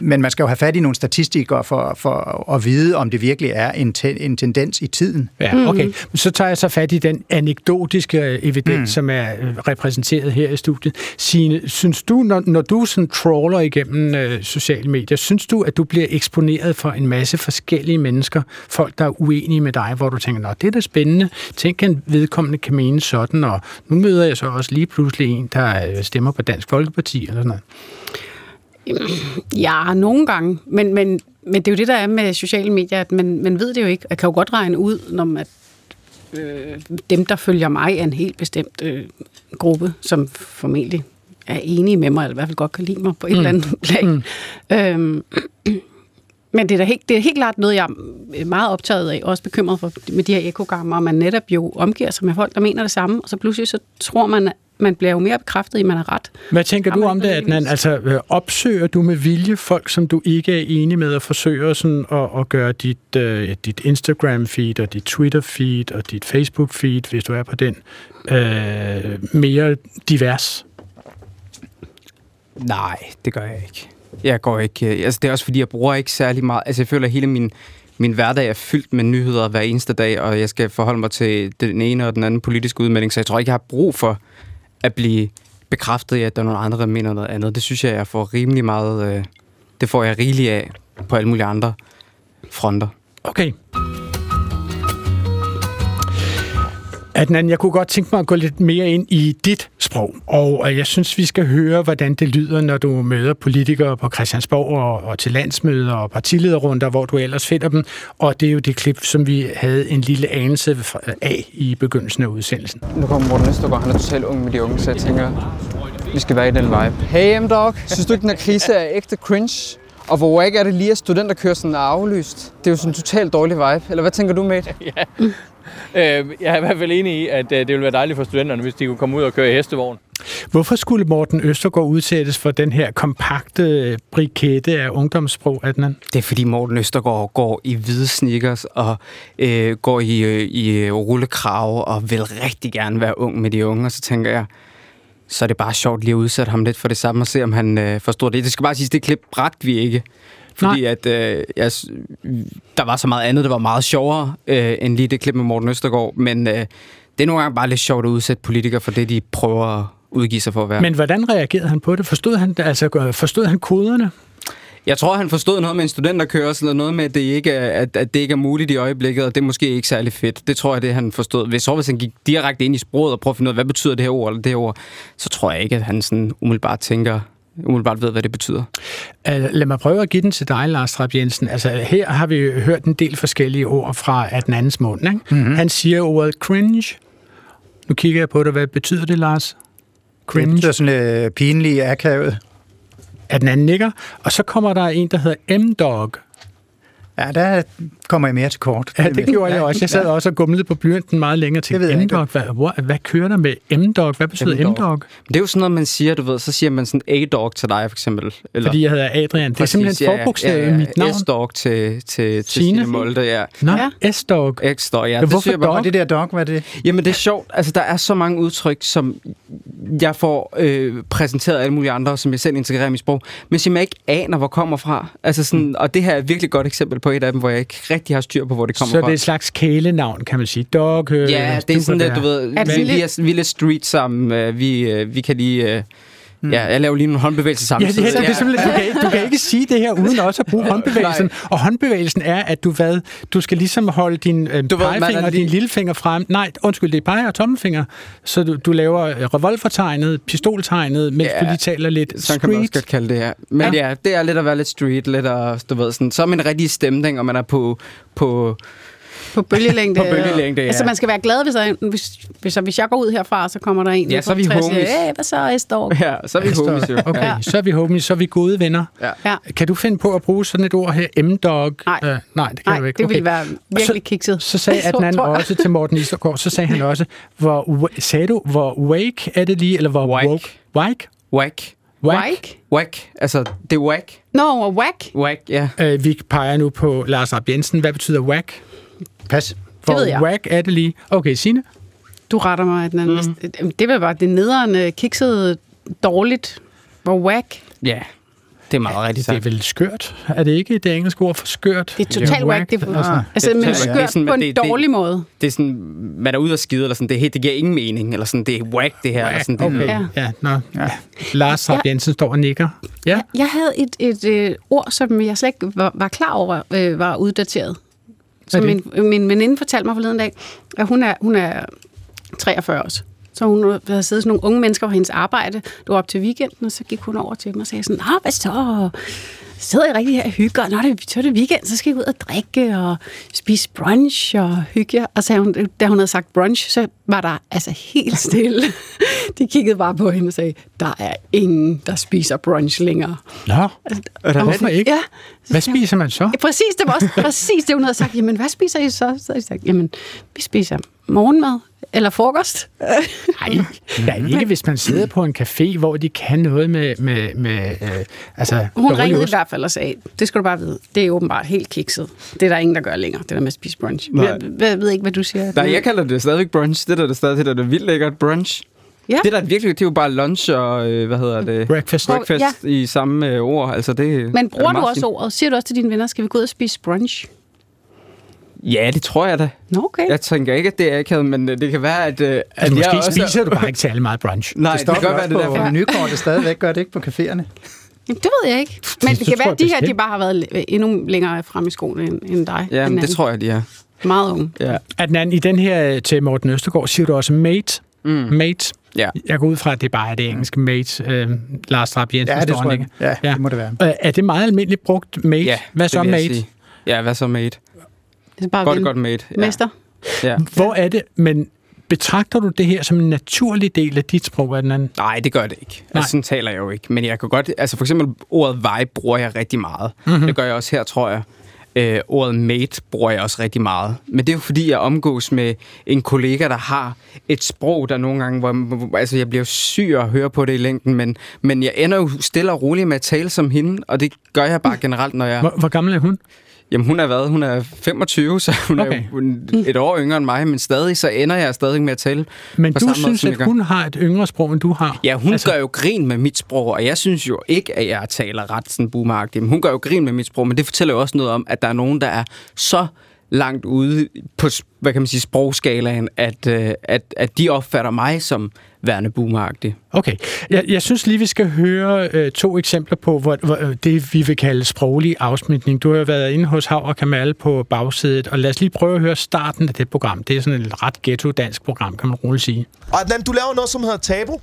men man skal jo have fat i nogle statistikere for, for at vide, om det virkelig er en, te, en tendens i tiden. Ja, okay. Mm. Så tager jeg så fat i den anekdotiske øh, evidens, mm. som er øh, repræsenteret her i studiet. Signe, synes du, når, når du sådan trawler igennem øh, sociale medier, synes du, at du bliver eksponeret for en masse forskellige mennesker, folk, der er uenige med dig, hvor du tænker, nå, det er da spændende. Tænk, at vedkommende kan mene sådan, og nu møder jeg så også lige pludselig en, der øh, stemmer på Dansk Folkeparti, eller sådan noget. Ja, nogle gange. Men, men, men det er jo det, der er med sociale medier, at man, man ved det jo ikke. Jeg kan jo godt regne ud, når man, øh, dem, der følger mig, er en helt bestemt øh, gruppe, som formentlig er enige med mig, eller i hvert fald godt kan lide mig på et mm. eller andet plan. Mm. Øhm, men det er, da helt, det er helt klart noget, jeg er meget optaget af, også bekymret for med de her ekogammer, og man netop jo omgiver sig med folk, der mener det samme, og så pludselig så tror man, man bliver jo mere bekræftet i, at man har ret. Hvad tænker du om det, Adnan? Altså, øh, opsøger du med vilje folk, som du ikke er enig med, og forsøger sådan at, at gøre dit, uh, dit Instagram-feed, og dit Twitter-feed, og dit Facebook-feed, hvis du er på den, uh, mere divers? Nej, det gør jeg ikke. Jeg går ikke... Øh, altså, det er også fordi, jeg bruger ikke særlig meget... Altså, jeg føler, at hele min min hverdag er fyldt med nyheder hver eneste dag, og jeg skal forholde mig til den ene og den anden politiske udmelding, så jeg tror ikke, jeg har brug for at blive bekræftet i, at der er nogle andre, der mener noget andet. Det synes jeg, jeg får rimelig meget... Øh, det får jeg rigeligt af på alle mulige andre fronter. Okay. Adnan, jeg kunne godt tænke mig at gå lidt mere ind i dit sprog, og jeg synes, vi skal høre, hvordan det lyder, når du møder politikere på Christiansborg og, og til landsmøder og partilederrunder, hvor du ellers finder dem, og det er jo det klip, som vi havde en lille anelse af i begyndelsen af udsendelsen. Nu kommer Morten Østergaard, han er totalt ung med de unge, så jeg tænker, vi skal være i den vibe. Hey M-Dog, synes du ikke, den her krise er ægte cringe? Og hvor wack er det lige, at studenterkørselen er aflyst? Det er jo sådan en totalt dårlig vibe. Eller hvad tænker du, mate? ja. Øh, jeg er i hvert fald enig i, at øh, det ville være dejligt for studenterne, hvis de kunne komme ud og køre i hestevogn. Hvorfor skulle Morten Østergaard udsættes for den her kompakte brikette af ungdomssprog, Adnan? Det er fordi Morten Østergaard går i hvide sneakers og øh, går i, øh, i rullekrave og vil rigtig gerne være ung med de unge. Og så tænker jeg, så er det bare sjovt lige at udsætte ham lidt for det samme og se, om han øh, forstår det. Det skal bare sige, det klip bragte vi ikke. Fordi Nej. at øh, jeg, der var så meget andet, der var meget sjovere øh, end lige det klip med Morten Østergaard. Men øh, det er nogle gange bare lidt sjovt at udsætte politikere for det, de prøver at udgive sig for at være. Men hvordan reagerede han på det? Forstod han, altså, forstod han koderne? Jeg tror, han forstod noget med en studenterkørsel, og noget med, at det, ikke er, at, at det ikke er muligt i øjeblikket, og det er måske ikke særlig fedt. Det tror jeg, det han forstod. Hvis, så, hvis han gik direkte ind i sproget og prøvede at finde ud af, hvad betyder det her ord eller det her ord, så tror jeg ikke, at han sådan umiddelbart tænker, umiddelbart ved, hvad det betyder. Uh, lad mig prøve at give den til dig, Lars Trapp Jensen. Altså, her har vi hørt en del forskellige ord fra at den andens mund. Ikke? Mm-hmm. Han siger ordet cringe. Nu kigger jeg på dig. Hvad betyder det, Lars? Cringe? Det betyder sådan uh, pinlig akavet at den anden nikker. Og så kommer der en, der hedder M-Dog. Ja, der kommer jeg mere til kort. Ja, det gjorde jeg også. Jeg sad også og gumlede på blyanten meget længere til M-Dog. Hvad, hvad, hvad kører der med M-Dog? Hvad betyder M-Dog? Det er jo sådan noget, man siger, du ved, så siger man sådan A-Dog til dig, for eksempel. Eller, Fordi jeg hedder Adrian. Det er simpelthen ja, forbogstav ja, ja, i mit navn. S-Dog til, til, til Signe Molde, ja. Nå, ja. S-Dog. X-Dog, ja. Det Hvorfor siger dog? det der dog, hvad er det? Jamen, det er sjovt. Altså, der er så mange udtryk, som jeg får øh, præsenteret af alle mulige andre, som jeg selv integrerer i mit sprog, men som jeg ikke aner, hvor kommer fra. Altså sådan, mm. Og det her er et virkelig godt eksempel på et af dem, hvor jeg ikke rigtig har styr på, hvor det kommer så fra. Så det er et slags kælenavn, kan man sige. Dog, øh, ja, det er sådan lidt, du ved, vi, vi, er, vi er lidt street sammen. Øh, vi, øh, vi kan lige... Mm. Ja, jeg laver lige nogle håndbevægelser samtidig. Ja, det, det, det er simpelthen, du, kan ikke, du kan ikke sige det her, uden også at bruge håndbevægelsen. Og håndbevægelsen er, at du hvad? Du skal ligesom holde din øh, du pegefinger ved, og din lillefinger frem. Nej, undskyld, det er pege- og tommelfinger. Så du, du laver revolvertegnet, pistoltegnet, mens ja, du lige taler lidt street. kan man også godt kalde det her. Men ja. ja, det er lidt at være lidt street, lidt at, du ved, sådan, så er man en rigtig stemning, og man er på, på på bølgelængde. på bølgelængde, ja. Altså, man skal være glad, hvis, jeg, hvis, hvis, hvis jeg går ud herfra, så kommer der en. Ja, så er vi homies. Siger, hvad så, Estorp? Ja, så er vi homies, jo. Okay, ja. så er vi homies, så er vi gode venner. Ja. ja. Kan du finde på at bruge sådan et ord her, M-dog? Nej. Uh, nej, det kan nej, du ikke. det ville være virkelig kikset. Så, så sagde Adnan også til Morten Istergaard, så sagde han også, hvor, sagde du, hvor wake er det lige, eller hvor wake? woke? Wake? Wake. Whack? Whack. Altså, det er whack. Nå, no, whack? Whack, ja. Uh, vi peger nu på Lars Rapp Jensen. Hvad betyder whack? Pas. For det ved jeg. whack er det lige. Okay, Signe? Du retter mig. Den mm. Det var bare det nederen kiksede dårligt. Hvor whack. Ja, det er meget ja, rigtigt sagt. Det er vel skørt? Er det ikke det engelske ord for skørt? Det er totalt whack. Det er, altså, altså det, men skørt sådan, på en det, dårlig det, måde. Det er sådan, man er ude og skide, eller sådan, det, det giver ingen mening, eller sådan, det er whack, det her. Whack. Eller sådan, det, okay. ja. ja, nå. Ja. Lars Rapp Jensen står og nikker. Ja. Jeg, jeg havde et, et, et øh, ord, som jeg slet ikke var, var klar over, øh, var uddateret. Som min, min veninde fortalte mig forleden dag, at hun er, hun er 43 år. Så hun havde siddet sådan nogle unge mennesker på hendes arbejde. Det var op til weekenden, og så gik hun over til mig og sagde sådan, Nå, hvad så? Sidder I rigtig her og hygger, Nå, det, så er det weekend, så skal I ud og drikke og spise brunch og hygge Og så hun, da hun havde sagt brunch, så var der altså helt stille. De kiggede bare på hende og sagde, der er ingen, der spiser brunch længere. Nå, altså, er der hvorfor ikke? Ja. Hvad spiser man så? Ja, præcis, det var også præcis det, hun havde sagt. Jamen, hvad spiser I så? Så havde de sagt, jamen, vi spiser morgenmad, eller frokost. Nej, ja, ikke hvis man sidder på en café, hvor de kan noget med... med, med øh, altså, Hun ringede i hvert fald og sagde, det skal du bare vide, det er åbenbart helt kikset. Det er der ingen, der gør længere, det der med at spise brunch. Nej. Jeg, jeg ved ikke, hvad du siger. Nej, jeg kalder det stadigvæk brunch. Det der, det stadig, det der, er vildt lækkert brunch. Ja. Det der er virkelig, det er jo bare lunch og, øh, hvad hedder det? Breakfast. Breakfast ja. i samme øh, ord. Altså, det Men bruger du også ordet? Siger du også til dine venner, skal vi gå ud og spise brunch? Ja, det tror jeg da. Nå, okay. Jeg tænker ikke, at det er akavet, men øh, det kan være, at... at altså, måske også... spiser du bare ikke særlig meget brunch. Nej, det, det kan godt være, det der. På nykortet stadigvæk gør det ikke på caféerne. Det ved jeg ikke. Men det, det kan være, at de her de bare har været endnu længere frem i skolen end, end dig. Ja, men det tror jeg, de er. Meget unge. Ja. Adnan, i den her øh, til Morten Østergaard siger du også mate. Mm. Mate. Ja. Jeg går ud fra, at det bare er det engelske mate. Øh, Lars Trapp Jensen Ja, det står tror jeg. ikke. Ja, Ja. det må det være. Øh, Er det meget almindeligt brugt mate? Ja, Hvad det så jeg mate? sige. Ja, hvad så mate? Det er bare Godt, godt mate. Ja. Mester. Ja. Hvor er det, men betragter du det her som en naturlig del af dit sprog, Adnan? Nej, det gør det ikke. Nej. Altså, sådan taler jeg jo ikke. Men jeg kan godt... Altså, for eksempel ordet vibe bruger jeg rigtig meget. Mhm. Mm-hmm. Det gør jeg også her, tror jeg. Øh, ordet mate bruger jeg også rigtig meget. Men det er jo fordi, jeg omgås med en kollega, der har et sprog, der nogle gange... Hvor, hvor, altså, jeg bliver jo syg at høre på det i længden, men, men jeg ender jo stille og roligt med at tale som hende, og det gør jeg bare generelt, når jeg... Hvor, hvor gammel er hun? Jamen, hun er hvad? Hun er 25, så hun okay. Er jo et år yngre end mig, men stadig så ender jeg stadig med at tale Men du måde, synes, jeg at hun har et yngre sprog, end du har? Ja, hun altså... gør jo grin med mit sprog, og jeg synes jo ikke, at jeg taler ret sådan boomeragtigt. Men hun gør jo grin med mit sprog, men det fortæller jo også noget om, at der er nogen, der er så langt ude på, hvad kan man sige, sprogskalaen, at, øh, at, at de opfatter mig som værende boomeragtig. Okay. Jeg, jeg synes lige, vi skal høre øh, to eksempler på hvor, hvor, øh, det, vi vil kalde sproglig afsmitning. Du har jo været inde hos Hav og Kamal på bagsædet, og lad os lige prøve at høre starten af det program. Det er sådan et ret ghetto-dansk program, kan man roligt sige. Og Adnan, du laver noget, som hedder Tabu.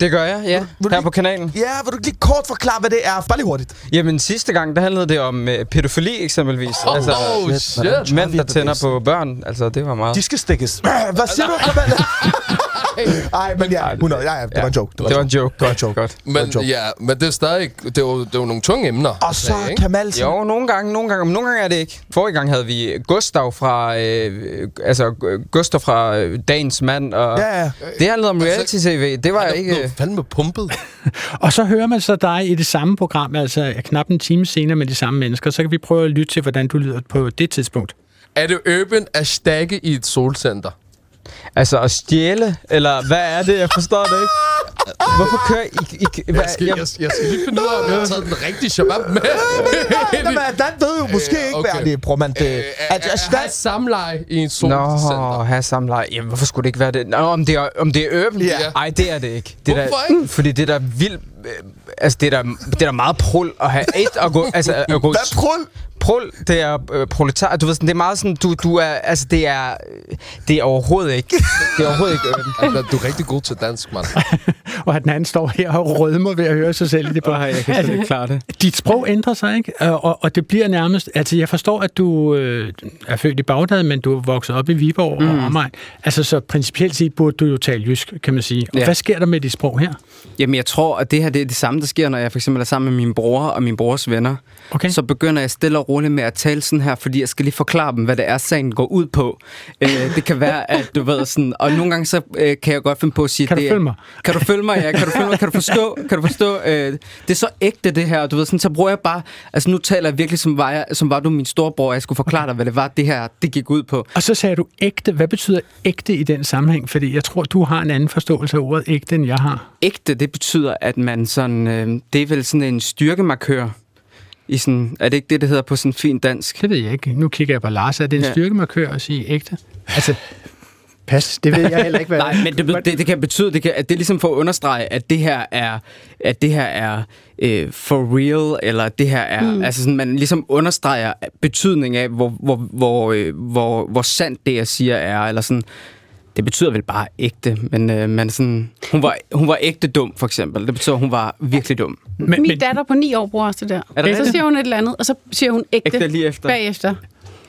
Det gør jeg, ja. Vil du Her lige- på kanalen. Ja, vil du lige kort forklare, hvad det er? Bare lige hurtigt. Jamen sidste gang, der handlede det om øh, pædofili eksempelvis. altså, Oh, shit. mænd, der tænder på børn. Altså, det var meget... De skal stikkes. Hvad siger du, Kamal? Ej, men ja, 100. Ja, ja, det var en joke. Det var en joke. Det var en joke. Godt. Men, Godt joke. ja, men det er stadig... Det er jo, det jo nogle tunge emner. Og så Kamal sådan, Jo, nogle gange, nogle gange, men nogle gange er det ikke. Forrige gang havde vi Gustav fra, øh, altså Gustav fra øh, Dagens Mand, og Ja, ja. det handlede om reality-tv. Det var Det ikke... er fandme pumpet. Og så hører man så dig i det samme program, altså knap en time senere med de samme mennesker. Så kan vi prøve at lytte til, hvordan du lyder på det tidspunkt. Er det urban at stakke i et solcenter? Altså at stjæle, eller hvad er det? Jeg forstår det ikke. Hvorfor kører I... I, I hvad, Jeg skal, jeg, jeg skal lige finde ud af, om jeg har taget den rigtige shabab med. Nej, men Dan ved jo måske Øh, ikke, okay. hvad det er, bror, man. Det, Øh, at, at have samleje i en solcenter. Nå, have samleje. Jamen, hvorfor skulle det ikke være det? Nå, om det er, om det er urban? Ja. Ej, det er det ikke. Det er Hvorfor der, ikke? Fordi det er der vildt... øh, Altså, det er der, det er der meget prul at have et at gå... Altså, at gå hvad prul? Prul, det er øh, proletar. Du ved sådan, det er meget sådan, du, du er... Altså, det er... Det er overhovedet ikke... Det er overhovedet ikke urban. Altså, du er rigtig god til dansk, mand. Og at den anden står her og rødmer ved at høre sig selv i det program. jeg kan slet ikke klare det. Dit sprog ændrer sig, ikke? Og, og, og det bliver nærmest... Altså, jeg forstår, at du øh, er født i Bagdad, men du er vokset op i Viborg mm. og omegn. Altså, så principielt set burde du jo tale jysk, kan man sige. Og Ja. hvad sker der med dit sprog her? Jamen, jeg tror, at det her det er det samme, der sker, når jeg for eksempel er sammen med min bror og min brors venner. Okay. Så begynder jeg stille og roligt med at tale sådan her, fordi jeg skal lige forklare dem, hvad det er, sagen går ud på. Øh, det kan være, at du ved sådan... Og nogle gange så øh, kan jeg godt finde på at sige... Kan du det følge mig? Kan du følge mig, ja? Kan du følge mig? Kan du forstå? Kan du forstå? Øh, det er så ægte, det her. og Du ved, sådan, så bruger jeg bare... Altså, nu taler jeg virkelig, som var, jeg, som var du min storebror, og jeg skulle forklare dig, hvad det var, det her, det gik ud på. Og så sagde du ægte. Hvad betyder ægte i den sammenhæng? Fordi jeg tror, du har en anden forståelse af ordet ægte, end jeg har. Ægte, det betyder, at man sådan... Øh, det er vel sådan en styrkemarkør. I sådan, er det ikke det, det hedder på sådan fint dansk? Det ved jeg ikke. Nu kigger jeg på Lars. Er det en Ja. styrkemarkør at sige ægte? Altså, Pas, det ved jeg heller ikke, hvad Nej, men det, det, det kan betyde, det kan, at det er ligesom for at understrege, at det her er, at det her er øh, for real, eller det her er, mm. altså sådan, man ligesom understreger betydningen af, hvor, hvor, hvor, øh, hvor, hvor sandt det, jeg siger, er, eller sådan, det betyder vel bare ægte, men, øh, men sådan, hun var, hun var ægte dum, for eksempel. Det betyder, at hun var virkelig dum. men, Min men, datter på ni år bruger også det der. Er det så siger hun et eller andet, og så siger hun ægte, Ægte lige efter. bagefter.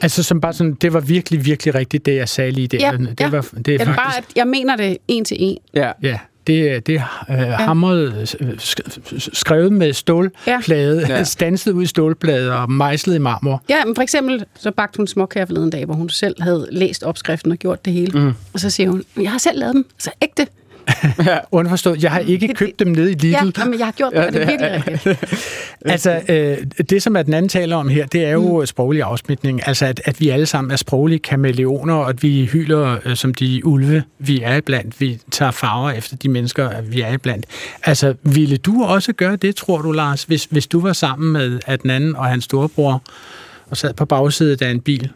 altså som bare sådan, det var virkelig, virkelig rigtigt, det jeg sagde lige der. Ja, det, ja. var, det er Det er faktisk... bare, at jeg mener det en til en. Ja. Ja, det, det er øh, øh, sk- skrevet med stålplade, ja. Ja. stanset ud i stålplade og mejslet i marmor. Ja, men for eksempel, så bagte hun småkager forleden dag, hvor hun selv havde læst opskriften og gjort det hele. Mm. Og så siger hun, jeg har selv lavet dem. Så ægte. Underforstået, jeg har ikke Det- købt dem nede i Lidl. Ja, jamen, jeg har gjort det, og det er virkelig rigtigt. Altså, øh, det som den anden taler om her, det er jo mm. sproglig afsmitning. Altså, at, at vi alle sammen er sproglige kameleoner, og at vi hylder øh, som de ulve, vi er iblandt. Vi tager farver efter de mennesker, vi er iblandt. Altså, ville du også gøre det, tror du, Lars, hvis, hvis du var sammen med Adnan og hans storebror, og sad på bagsædet af en bil?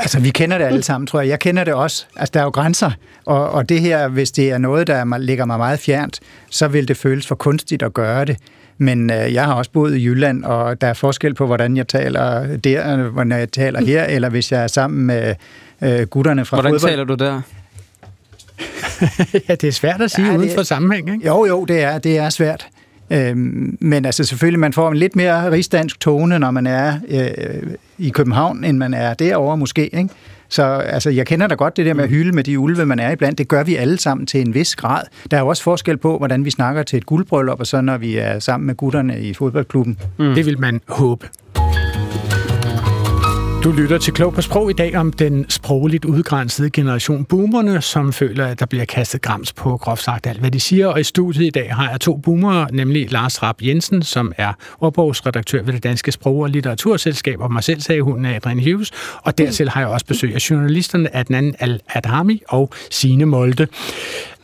Altså, vi kender det alle sammen, tror jeg. Jeg kender det også. Altså, der er jo grænser. Og, og det her, hvis det er noget, der er- ligger mig meget fjernt, så vil det føles for kunstigt at gøre det. Men øh, jeg har også boet i Jylland, og der er forskel på, hvordan jeg taler der, hvordan jeg taler her, eller hvis jeg er sammen med øh, gutterne fra Hvordan fodbold. taler du der? ja, det er svært at sige ja, Ja, det- uden for sammenhæng, ikke? Jo, jo, det er, det er svært. Øhm, men altså selvfølgelig, man får en lidt mere rigsdansk tone, når man er øh, i København, end man er derovre måske. Ikke? Så altså, jeg kender da godt det der med at hylde med de ulve, man er iblandt. Det gør vi alle sammen til en vis grad. Der er jo også forskel på, hvordan vi snakker til et guldbryllup, og så når vi er sammen med gutterne i fodboldklubben. Mm. Det vil man håbe. Du lytter til Klog på Sprog i dag om den sprogligt udgrænsede generation boomerne, som føler, at der bliver kastet grams på groft sagt alt, hvad de siger. Og i studiet i dag har jeg to boomere, nemlig Lars Rapp Jensen, som er ordbogsredaktør ved det Danske Sprog- og Litteraturselskab, og mig selv sagde hun er Adrian Hughes. Og dertil har jeg også besøg af journalisterne Adnan Al-Adhami og Sine Molde.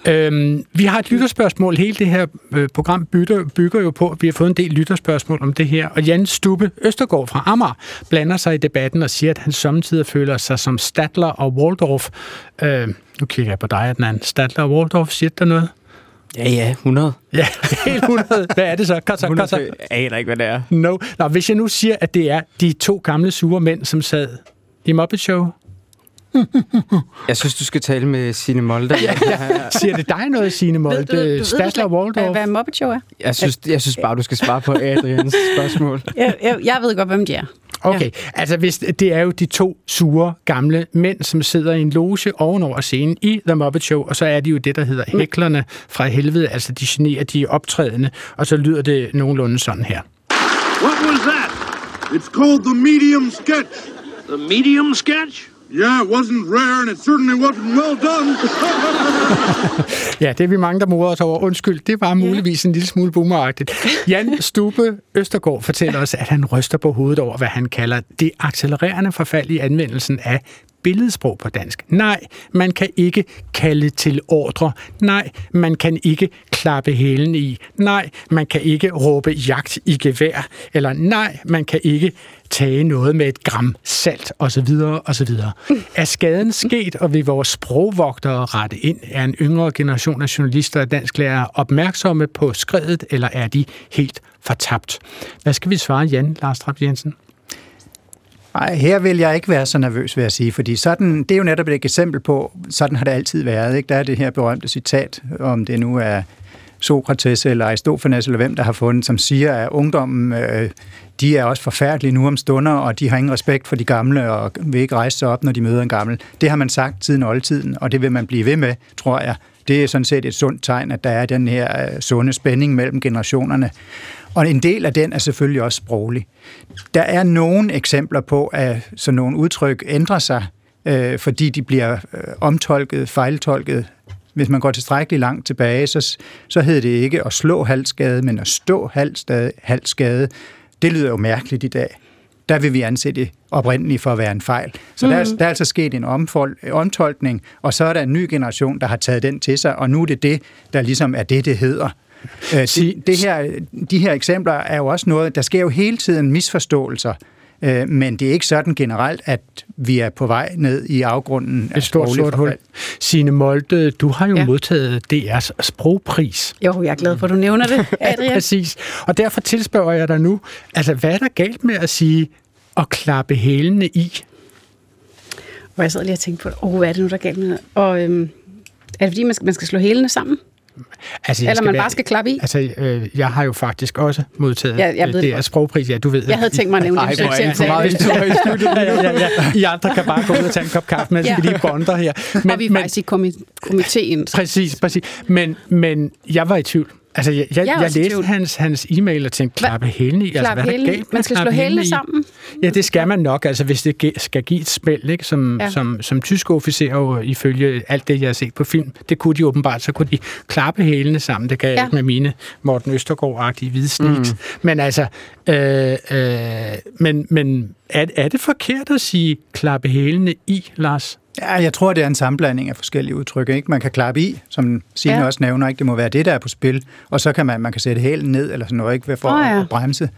Øhm, vi har et lytterspørgsmål. Hele det her øh, program bygger, bygger jo på, at vi har fået en del lytterspørgsmål om det her. Og Jan Stubbe Østergaard fra Amager blander sig i debatten og siger, at han samtidig føler sig som Stadler og Waldorf. Øh, nu kigger jeg på dig, Adnan. Stadler og Waldorf, siger der noget? Ja, ja, 100. Ja, helt 100. Hvad er det så? Kom så, kom så. Jeg aner ikke, hvad det er. No. Nå, hvis jeg nu siger, at det er de to gamle sure mænd, som sad i Muppet Show, Jeg synes, du skal tale med Signe Molde. ja, ja. siger det dig noget, Signe Molde? Stadler og Waldorf? Hvad, hvad Muppet Show er? Jeg synes, jeg synes bare, du skal svare på Adrians spørgsmål. Jeg, jeg, jeg ved godt, hvem de er. Okay, ja. altså hvis, det er jo de to sure gamle mænd, som sidder i en loge ovenover scenen i The Muppet Show, og så er de jo det, der hedder hæklerne fra helvede, altså de generer de optrædende, og så lyder det nogenlunde sådan her. What was that? It's called the medium sketch. The medium sketch? Yeah, it wasn't rare, and it certainly wasn't well done. Ja, det er vi mange, der morer os over. Undskyld, det var muligvis en lille smule boomeragtigt. Jan Stube Østergaard fortæller os, at han ryster på hovedet over, hvad han kalder det accelererende forfald i anvendelsen af billedsprog på dansk. Nej, man kan ikke kalde til ordre. Nej, man kan ikke klappe hælen i. Nej, man kan ikke råbe jagt i gevær. Eller nej, man kan ikke tage noget med et gram salt osv. osv. Er skaden sket, og vil vores sprogvogtere rette ind? Er en yngre generation af journalister og dansklærere opmærksomme på skredet, eller er de helt fortabt? Hvad skal vi svare, Jan Lars Trapp Jensen? Nej, her vil jeg ikke være så nervøs, vil jeg sige, fordi sådan, det er jo netop et eksempel på, sådan har det altid været. Ikke? Der er det her berømte citat, om det nu er Sokrates eller Aristofanes eller hvem, der har fundet, som siger, at ungdommen, øh, de er også forfærdelige nu om stunder, og de har ingen respekt for de gamle, og vil ikke rejse sig op, når de møder en gammel. Det har man sagt siden oldtiden, og det vil man blive ved med, tror jeg. Det er sådan set et sundt tegn, at der er den her øh, sunde spænding mellem generationerne. Og en del af den er selvfølgelig også sproglig. Der er nogle eksempler på, at sådan nogle udtryk ændrer sig, øh, fordi de bliver øh, omtolket, fejltolket. Hvis man går tilstrækkeligt langt tilbage, så, så hed det ikke at slå halsskade, men at stå halsskade, halsskade. Det lyder jo mærkeligt i dag. Der vil vi anse det oprindeligt for at være en fejl. Så mm. der, er, der er altså sket en omfold, omtolkning, og så er der en ny generation, der har taget den til sig, og nu er det det, der ligesom er det, det hedder. Øh, det, det her, de her eksempler er jo også noget, der sker jo hele tiden misforståelser, øh, men det er ikke sådan generelt, at vi er på vej ned i afgrunden af Et stort sproglig sort hul. Signe Molde, du har jo ja. Modtaget DR's sprogpris. Jo, jeg er glad for, at du nævner det, Adrian. Præcis. Og derfor tilspørger jeg dig nu, altså hvad er der galt med at sige at klappe hælene i? Hvor jeg sad lige og tænkte på, åh, hvad er det nu, der er galt med det? Og øhm, er det fordi, man skal, man skal slå hælene sammen? Altså, jeg Eller man være- bare skal klappe i? Altså, øh, jeg har jo faktisk også modtaget Ja, jeg ved øh, det godt. sprogpris. Ja, du ved Jeg havde tænkt mig at nævne det, du hvor er det. i studiet. ja, ja, ja. I andre kan bare gå ud og tage en kop kaffe, mens Ja. vi lige bonder her. Men, og vi er faktisk i komi- komiteen. Præcis, præcis. Men, men jeg var i tvivl. Altså, jeg, jeg, Jeg jeg, læste hans, hans e-mail og tænkte, klappe hælene i. Altså, Klappe hvad der hælene galt Man skal slå hælene sammen. Ja, det skal man nok, altså hvis det skal give et spæld, ikke? Som, ja. Ja. som, som tyske officerer jo ifølge alt det, jeg har set på film, det kunne de åbenbart, så kunne de klappe hælene sammen. Det kan jeg Ja. ikke med mine Morten Østergaard-agtige hvide sneaks. Mm. Men altså, øh, øh, men, men er, er det forkert at sige klappe hælene i, Lars? Ja, jeg tror, det er en sammenblanding af forskellige udtryk. Ikke? Man kan klappe i, som Signe Ja. også nævner, ikke? det må være det, der er på spil. Og så kan man, man kan sætte hælen ned eller sådan noget, ikke? for oh, ja. ja. at bremse.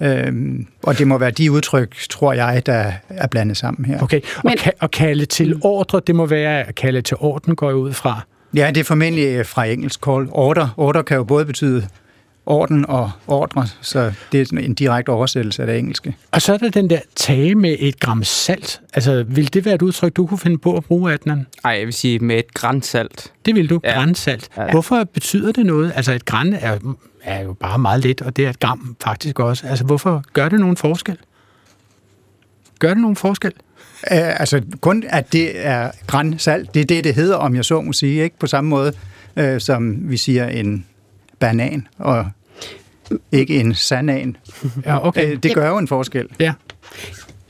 Øhm, og det må være de udtryk, tror jeg, der er blandet sammen her. Okay, og, Men- ka- og kalde til ordre, det må være at kalde til orden, går jeg ud fra. Ja, det er formentlig fra engelsk call order. Order kan jo både betyde orden og ordre, så det er en direkte oversættelse af det engelske. Og så er der den der tage med et gram salt. Altså, vil det være et udtryk, du kunne finde på at bruge, Adnan? Nej, jeg vil sige med et grænsalt. Det vil du, Ja. grænsalt. Ja. Hvorfor betyder det noget? Altså, et græn er, er jo bare meget let, og det er et gram faktisk også. Altså, hvorfor gør det nogen forskel? Gør det nogen forskel? Uh, altså kun at det er grænsalt, det er det, det hedder, om jeg så må sige, ikke på samme måde, uh, som vi siger en banan, og ikke en sanan. Ja, okay. Uh, det gør jo en forskel. Ja.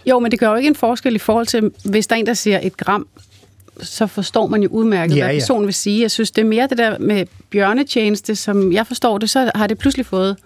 Jo, men det gør jo ikke en forskel i forhold til, hvis der er en, der siger et gram, så forstår man jo udmærket, Ja, ja, hvad ja. personen vil sige. Jeg synes, det er mere det der med bjørnetjeneste, som jeg forstår det, så har det pludselig fået...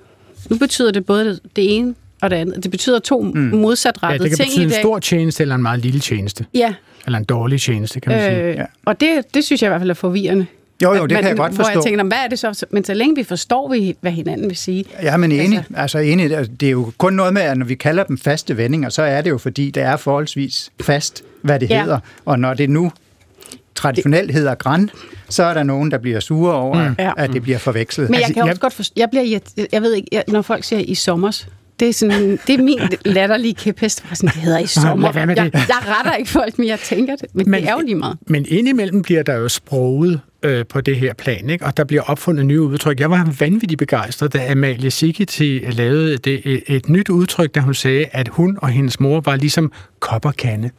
Nu betyder det både det ene og det andet. Det betyder to mm. Ja, modsatrettede det kan ting betyde i en dag. stor tjeneste eller en meget lille tjeneste. Ja, Eller en dårlig tjeneste, kan man sige. øh, og det, det synes jeg i hvert fald er forvirrende. Jo, jo, det man- kan jeg godt Hvor jeg forstå. tænker, "Nå, hvad er det så? Men så længe vi forstår, vi- hvad hinanden vil sige. Ja, men enig. Altså, altså enig. Altså, Det er jo kun noget med, at når vi kalder dem faste vendinger, så er det jo fordi, det er forholdsvis fast, hvad det Ja. hedder. Og når det nu traditionelt hedder græn, så er der nogen, der bliver sure over, mm. At det bliver forvekslet. Men jeg kan også godt forstå, jeg bliver, irrit- jeg ved ikke, jeg, når folk siger i sommers, det er, sådan, det er min latterlige kæphest. Sådan, det hedder i sommer. Jeg, jeg retter ikke folk, men jeg tænker det. Men, men det er jo lige meget. Men indimellem bliver der jo sproget øh, på det her plan, ikke? og der bliver opfundet nye udtryk. Jeg var vanvittigt begejstret, da Amalie Sigeti lavede det, et, et nyt udtryk, da hun sagde, at hun og hendes mor var ligesom kop og kande.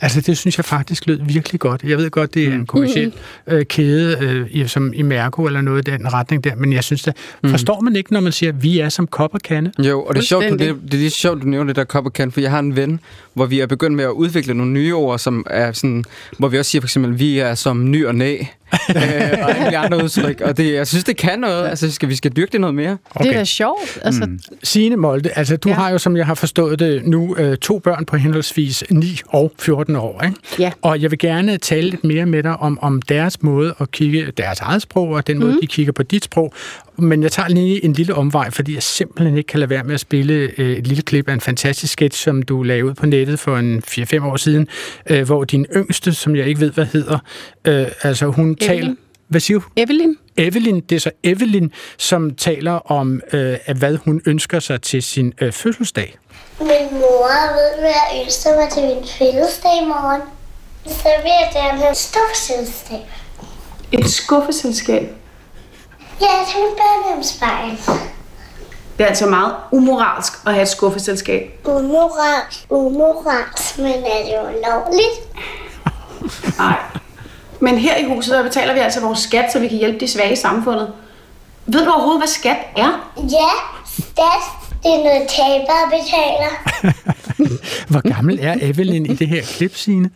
Altså, det synes jeg faktisk lød virkelig godt. Jeg ved godt, det er en kommersiel øh, kæde, øh, i- som i Mærko eller noget i den retning der, men jeg synes da, mm. forstår man ikke, når man siger, at vi er som kop og kande? Jo, og det er, sjovt, du, det, det er lige sjovt, du nævner det der kop og kan, for jeg har en ven, hvor vi er begyndt med at udvikle nogle nye ord, som er sådan, hvor vi også siger for eksempel, vi er som ny og næ, øh, og alle de andre udtryk, og det, jeg synes, det kan noget, altså skal, vi skal dyrke det noget mere. Okay. Det er da sjovt. Altså, mm. Signe Molde, altså du ja. Ja. har jo, som jeg har forstået det nu, øh, to børn på henholdsvis 9 og 14 år. Ikke? Ja. Og jeg vil gerne tale lidt mere med dig om, om deres måde at kigge, deres eget sprog, og den måde, mm. de kigger på dit sprog. Men jeg tager lige en lille omvej, fordi jeg simpelthen ikke kan lade være med at spille øh, et lille klip af en fantastisk sketch, som du lagde ud på nettet for en 4-5 år siden, øh, hvor din yngste, som jeg ikke ved, hvad hedder, øh, altså hun taler... Hvad siger du? Evelyn? Evelyn, det er så Evelyn, som taler om, øh, at hvad hun ønsker sig til sin øh, fødselsdag. Min mor ved, hvad jeg ønsker mig til min fødselsdag i morgen. Så vil jeg gerne have et stofselskab. Et skuffeselskab. Ja, til min børnehjemsbarn. Det er altså meget umoralsk at have et skuffeselskab. Umoralsk, umoralsk, men er det ulovligt? Nej. Men her i huset, der betaler vi altså vores skat, så vi kan hjælpe de svage i samfundet. Ved du overhovedet, hvad skat er? Ja, stat, det er noget tabere betaler. Hvor gammel er Evelyn i det her klip, Signe?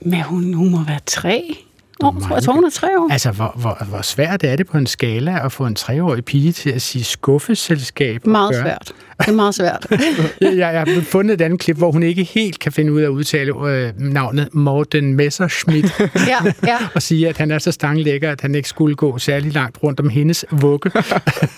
Men hun, hun må være tre år, tror jeg. Tror, hun er tre år. Altså, hvor, hvor, hvor svært er det på en skala at få en treårig pige til at sige skuffeselskab? Meget svært. Det er meget svært. jeg, jeg har fundet et andet klip, hvor hun ikke helt kan finde ud af at udtale øh, navnet Morten Messerschmidt. ja, ja. og sige, at han er så stanglækker, at han ikke skulle gå særlig langt rundt om hendes vugge.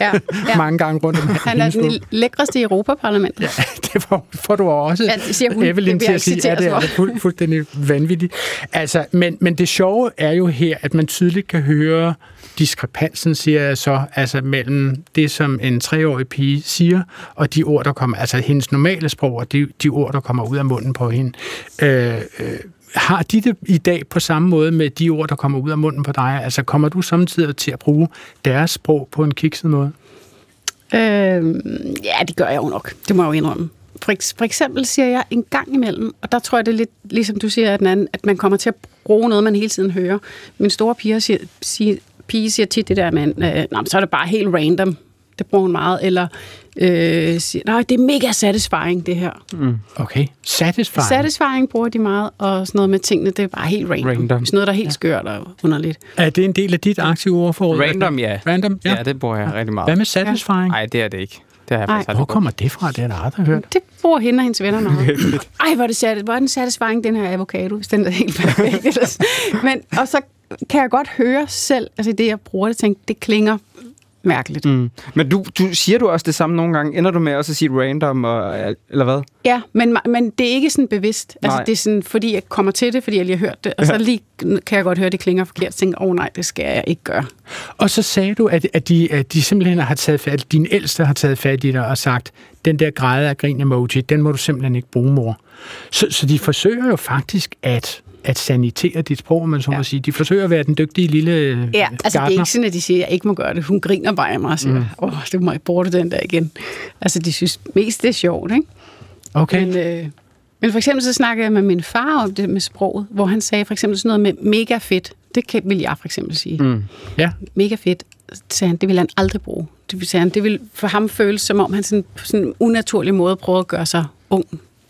Ja, ja. Mange gange rundt om Han er den lækreste i Europaparlamentet. Ja. det får, får du også Ja, det siger hun. Evelyn Det til at sige, ja, det er fuld, fuldstændig vanvittigt. Altså, men, men det sjove er jo her, at man tydeligt kan høre diskrepansen, siger jeg så, altså mellem det, som en treårig pige siger, og de ord, der kommer, altså hendes normale sprog, og de, de ord, der kommer ud af munden på hende. Øh, øh, har de det i dag på samme måde med de ord, der kommer ud af munden på dig? Altså, kommer du samtidig til at bruge deres sprog på en kikset måde? Øh, ja, det gør jeg jo nok. Det må jeg jo indrømme. For, for eksempel siger jeg en gang imellem, og der tror jeg, det er lidt ligesom du siger, at, den anden, at man kommer til at bruge noget, man hele tiden hører. Min store pige siger, siger, pige siger tit det der men øh, nej, men så er det bare helt random. Det bruger hun meget. Eller øh, siger, nej, det er mega satisfying, det her. Mm. Okay. Satisfying. Satisfying bruger de meget, og sådan noget med tingene, det er bare helt random. Random. Sådan noget, der er helt skørt og underligt. Er det en del af dit aktive ordforråd? Random, ja. Random, ja. Ja, det bruger jeg rigtig meget. Hvad med satisfying? Nej, det er det ikke. Det har jeg Ej. Hvor kommer det fra? Det har jeg aldrig hørt. Det bruger hende og hendes venner meget. Ej, hvor er, det sat, hvor er den satisfying, den her avocado, hvis den er helt perfekt. Men, og så kan jeg godt høre selv, altså det jeg bruger det, tænke, det klinger mærkeligt. Mm. Men du, du siger du også det samme nogle gange? Ender du med også at sige random, og, eller hvad? Ja, men, men det er ikke sådan bevidst. Altså, Nej. det er sådan, fordi jeg kommer til det, fordi jeg lige har hørt det, og så Ja. lige kan jeg godt høre, at det klinger forkert, og tænker, åh oh, nej, det skal jeg ikke gøre. Og så sagde du, at, at, de, at de simpelthen har taget fat, at din ældste har taget fat i dig og sagt, den der græde af grin emoji, den må du simpelthen ikke bruge, mor. Så, så de forsøger jo faktisk at at sanitere dit sprog, man så må sige. De forsøger at være den dygtige lille Ja, altså det er ikke sådan, at de siger, at jeg ikke må gøre det. Hun griner bare af mig og siger, åh, mm. oh, det må jeg bruge den der igen. Altså, de synes mest, det er sjovt, ikke? Okay. Men, øh, men for eksempel så snakkede jeg med min far om det med sproget, hvor han sagde for eksempel sådan noget med mega fedt. Det kan, vil jeg for eksempel sige. Mm. Ja. Mega fedt, så sagde han, det vil han aldrig bruge. Det vil, sagde han, det vil for ham føles, som om han sådan, på sådan en unaturlig måde prøver at gøre sig ung.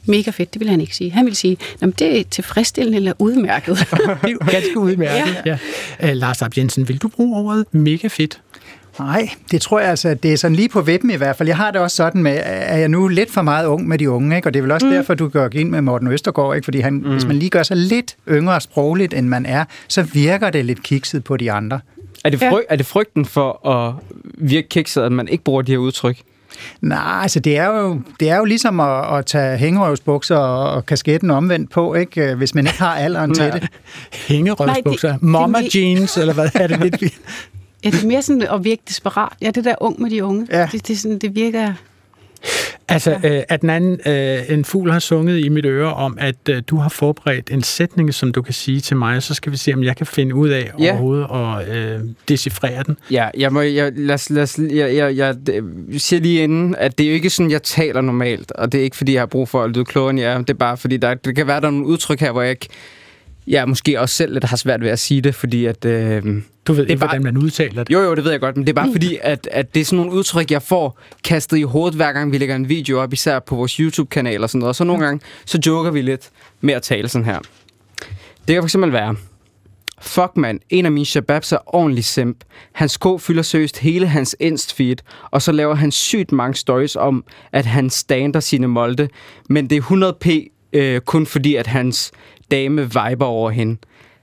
Mega fedt, det vil han ikke sige. Han vil sige, "Nå, men det er tilfredsstillende eller udmærket. det er ganske udmærket. ja. Ja. Uh, Lars Ab Jensen, vil du bruge ordet mega fedt? Nej, det tror jeg altså, det er sådan lige på vippen i hvert fald. Jeg har det også sådan med, er jeg nu lidt for meget ung med de unge, ikke? og det er vel også mm. derfor, du går ind med Morten Østergaard, ikke? fordi han, mm. hvis man lige gør sig lidt yngre sprogligt, end man er, så virker det lidt kikset på de andre. Er det, fry- er det frygten for at virke kikset, at man ikke bruger de her udtryk? Nej, altså det er jo, det er jo ligesom at, at tage hængerøvsbukser og, og kasketten omvendt på, ikke? hvis man ikke har alderen til det. Hængerøvsbukser, Nej, det- mama det- jeans, eller hvad er det lidt? ja, det er mere sådan at virke desperat. Ja, det der ung med de unge. Ja. Det, det, er sådan, det virker... Altså, øh, at den anden, øh, en fugl har sunget i mit øre om, at øh, du har forberedt en sætning, som du kan sige til mig, så skal vi se, om jeg kan finde ud af Ja. overhovedet og øh, decifrere den. Ja, jeg, må, jeg, lad, os- lad, os- jeg, jeg, jeg, jeg siger lige inden, at det er jo ikke sådan, jeg taler normalt, og det er ikke, fordi jeg har brug for at lyde klogere end jeg er. Det er bare, fordi der, det kan være, der er nogle udtryk her, hvor jeg ikke, jeg måske også selv lidt har svært ved at sige det, fordi at... Øh, Du ved det ikke, hvordan man udtaler det. Jo, jo, det ved jeg godt, men det er bare fordi, at, at det er sådan nogle udtryk, jeg får kastet i hovedet, hver gang vi lægger en video op, især på vores YouTube-kanal og sådan noget. Og så nogle gange, så joker vi lidt med at tale sådan her. Det kan for eksempel være, Fuck man, en af mine shababs er ordentlig simp. Hans sko fylder seriøst hele hans Inst-feed, og så laver han sygt mange stories om, at han stander sine molde, men det er 100p øh, kun fordi, at hans dame viber over hende.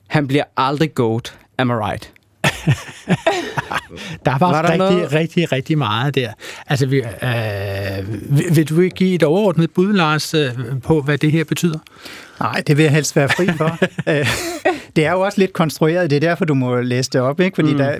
Han bliver aldrig goat. Am I right? Der var, Var der rigtig, noget? rigtig, rigtig meget der. Altså, vi, øh, vil, vil du ikke give et overordnet bud, Lars, øh, på, hvad det her betyder? Nej, det vil jeg helst være fri for. Det er jo også lidt konstrueret, det er derfor, du må læse det op, ikke? fordi mm. der,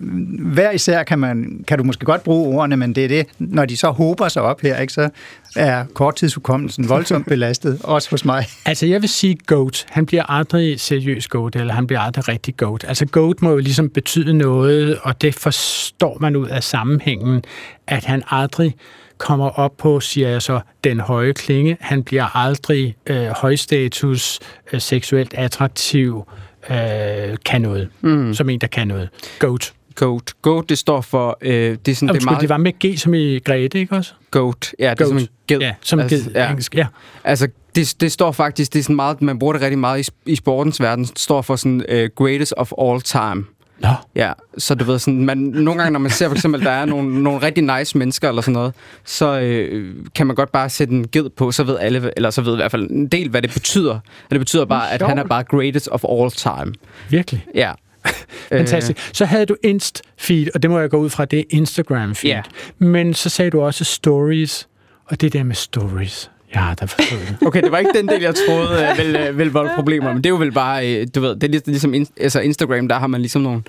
hver især kan, man, kan du måske godt bruge ordene, men det er det, når de så hober sig op her, ikke? så er korttidshukommelsen voldsomt belastet, også hos mig. Altså, jeg vil sige goat. Han bliver aldrig seriøs goat, eller han bliver aldrig rigtig goat. Altså, goat må jo ligesom betyde noget, og det forstår man ud af sammenhængen, at han aldrig kommer op på, siger jeg så, den høje klinge. Han bliver aldrig øh, højstatus, øh, seksuelt attraktiv, øh, kan noget. Mm. Som en, der kan noget. Goat. Goat. Goat, det står for... Øh, det, er sådan, det, er meget, det var med G som i Grete, ikke også? Goat. Ja, det er Goat. som en ged. Ja, som en ged, engelsk, ja. Altså, det, det står faktisk, det er sådan meget, man bruger det rigtig meget i, i sportens verden, det står for sådan uh, greatest of all time. Nå. Ja, så du ved sådan, man, nogle gange, når man ser for eksempel, der er nogle, nogle rigtig nice mennesker eller sådan noget, så øh, kan man godt bare sætte en ged på, så ved alle, eller så ved i hvert fald en del, hvad det betyder. Og det betyder bare, at han er bare greatest of all time. Virkelig? Ja. Fantastisk. Så havde du Inst-feed, og det må jeg gå ud fra, det er Instagram-feed. Ja. Men så sagde du også stories, og det der med stories, da forstået det. Okay, det var ikke den del, jeg troede øh, ville, øh, ville volde problemer, men det er jo vel bare, øh, du ved, det er lig- ligesom in, altså Instagram, der har man ligesom nogle,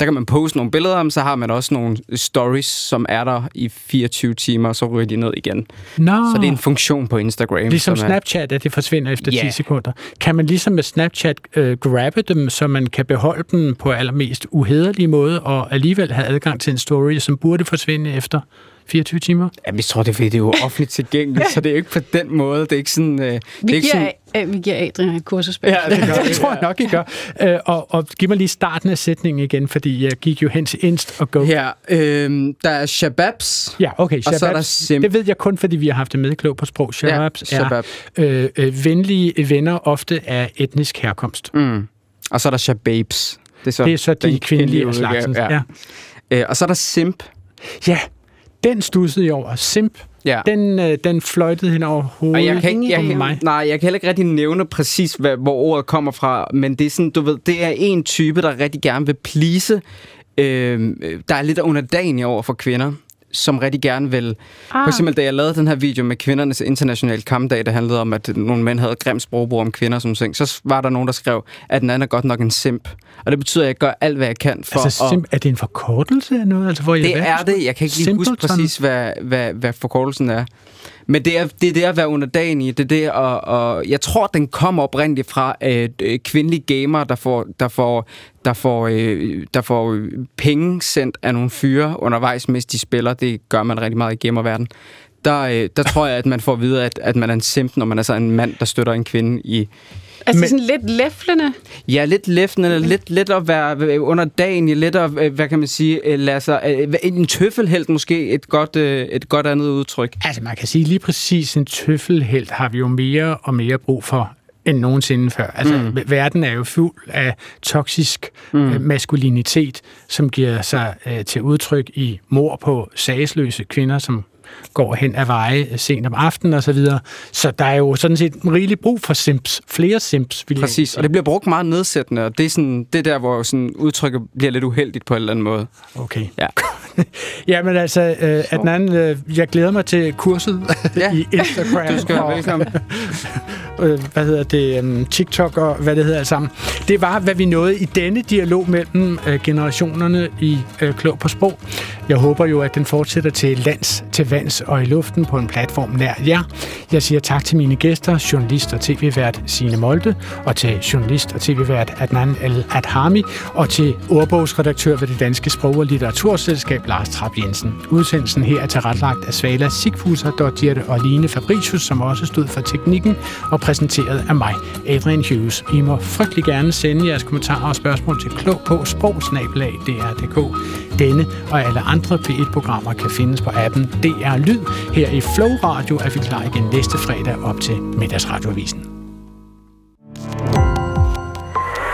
der kan man poste nogle billeder om, så har man også nogle stories, som er der i 24 timer, og så ryger de ned igen. Nå. Så det er en funktion på Instagram. Ligesom som er- Snapchat, at det forsvinder efter Ja. 10 sekunder. Kan man ligesom med Snapchat øh, grabbe dem, så man kan beholde dem på allermest uhederlige måde, og alligevel have adgang til en story, som burde forsvinde efter 24 timer? Jamen, jeg tror, det er, fordi det er jo offentligt tilgængeligt, så det er jo ikke på den måde. Det er ikke sådan... Øh, det er Vi ikke giver, sådan øh, vi giver Adrian et kursus Ja, det, gør, det tror jeg nok, I gør. Øh, og, og giv mig lige starten af sætningen igen, fordi jeg gik jo hen til Inst og Go. Her, øh, der er shababs. Ja, okay. Og så er Shababs, der sim. Det ved jeg kun, fordi vi har haft det med klog på sprog. Shababs Ja, er shabab. øh, øh, venlige venner, ofte af etnisk herkomst. Mm. Og så er der shababs. Det er så, Det er så de kvindelige af slagsen, ja. Øh, og så er der simp. Ja, den stussede jeg over. Simp, Ja. den, øh, den fløjtede hen over hovedet jeg kan, ikke, jeg, på mig. nej, jeg kan heller ikke rigtig nævne præcis, hvad, hvor ordet kommer fra, men det er sådan, du ved, det er en type, der rigtig gerne vil please øh, der er lidt underdanig over for kvinder som rigtig gerne vil... Ah. For eksempel, da jeg lavede den her video med kvindernes internationale kampdag, der handlede om, at nogle mænd havde grimt sprogbrug om kvinder, som ting, så var der nogen, der skrev, at den anden er godt nok en simp. Og det betyder, at jeg gør alt, hvad jeg kan for altså, simp, at... Er det en forkortelse af noget? Altså, hvor det er det. Jeg kan ikke lige huske præcis, hvad, hvad, hvad forkortelsen er. Men det er, det er det at være underdanig, det er det og, og jeg tror, den kommer oprindeligt fra øh, kvindelige gamer, der får, der får, der får, øh, der får penge sendt af nogle fyre undervejs, mens de spiller. Det gør man rigtig meget i gamerverdenen. Der, øh, der tror jeg, at man får at vide, at, at man er en simp, når man er så en mand, der støtter en kvinde i, Altså Men, sådan lidt læflende? Ja, lidt læflende, lidt, lidt at være under dagen, lidt at, øh, hvad kan man sige, øh, lade sig, øh, en tøffelhelt måske, et godt, et godt andet udtryk. Altså man kan sige lige præcis, en tøffelhelt har vi jo mere og mere brug for end nogensinde før. Altså, mm. verden er jo fuld af toksisk mm. maskulinitet, som giver sig uh, til udtryk i mor på sagsløse kvinder, som går hen ad veje sent om aftenen og så videre. Så der er jo sådan set rigeligt brug for simps. Flere simps, vil Præcis, og det bliver brugt meget nedsættende, og det er, sådan, det er der, hvor sådan udtrykket bliver lidt uheldigt på en eller anden måde. Okay. Ja. Jamen altså, øh, Adnan, øh, jeg glæder mig til kurset ja. i Instagram. du skal være velkommen. øh, hvad hedder det, um, TikTok og hvad det hedder sammen. Det var, hvad vi nåede i denne dialog mellem øh, generationerne i øh, Klog på Sprog. Jeg håber jo, at den fortsætter til lands, til vands og i luften på en platform nær jer. Jeg siger tak til mine gæster, journalist og tv-vært Signe Molde, og til journalist og tv-vært Adnan El Adhami, og til ordbogsredaktør ved det Danske Sprog- og Litteraturselskab Lars Trap Jensen. Udsendelsen her er tilrettelagt af Svala Sigfuser, Dortjerte og Line Fabricius, som også stod for teknikken, og præsenteret af mig, Adrian Hughes. I må frygtelig gerne sende jeres kommentarer og spørgsmål til klog på sprogsnabelag.dr.dk. Denne og alle andre P1-programmer kan findes på appen DR Lyd. Her i Flow Radio er vi klar igen næste fredag op til middagsradioavisen.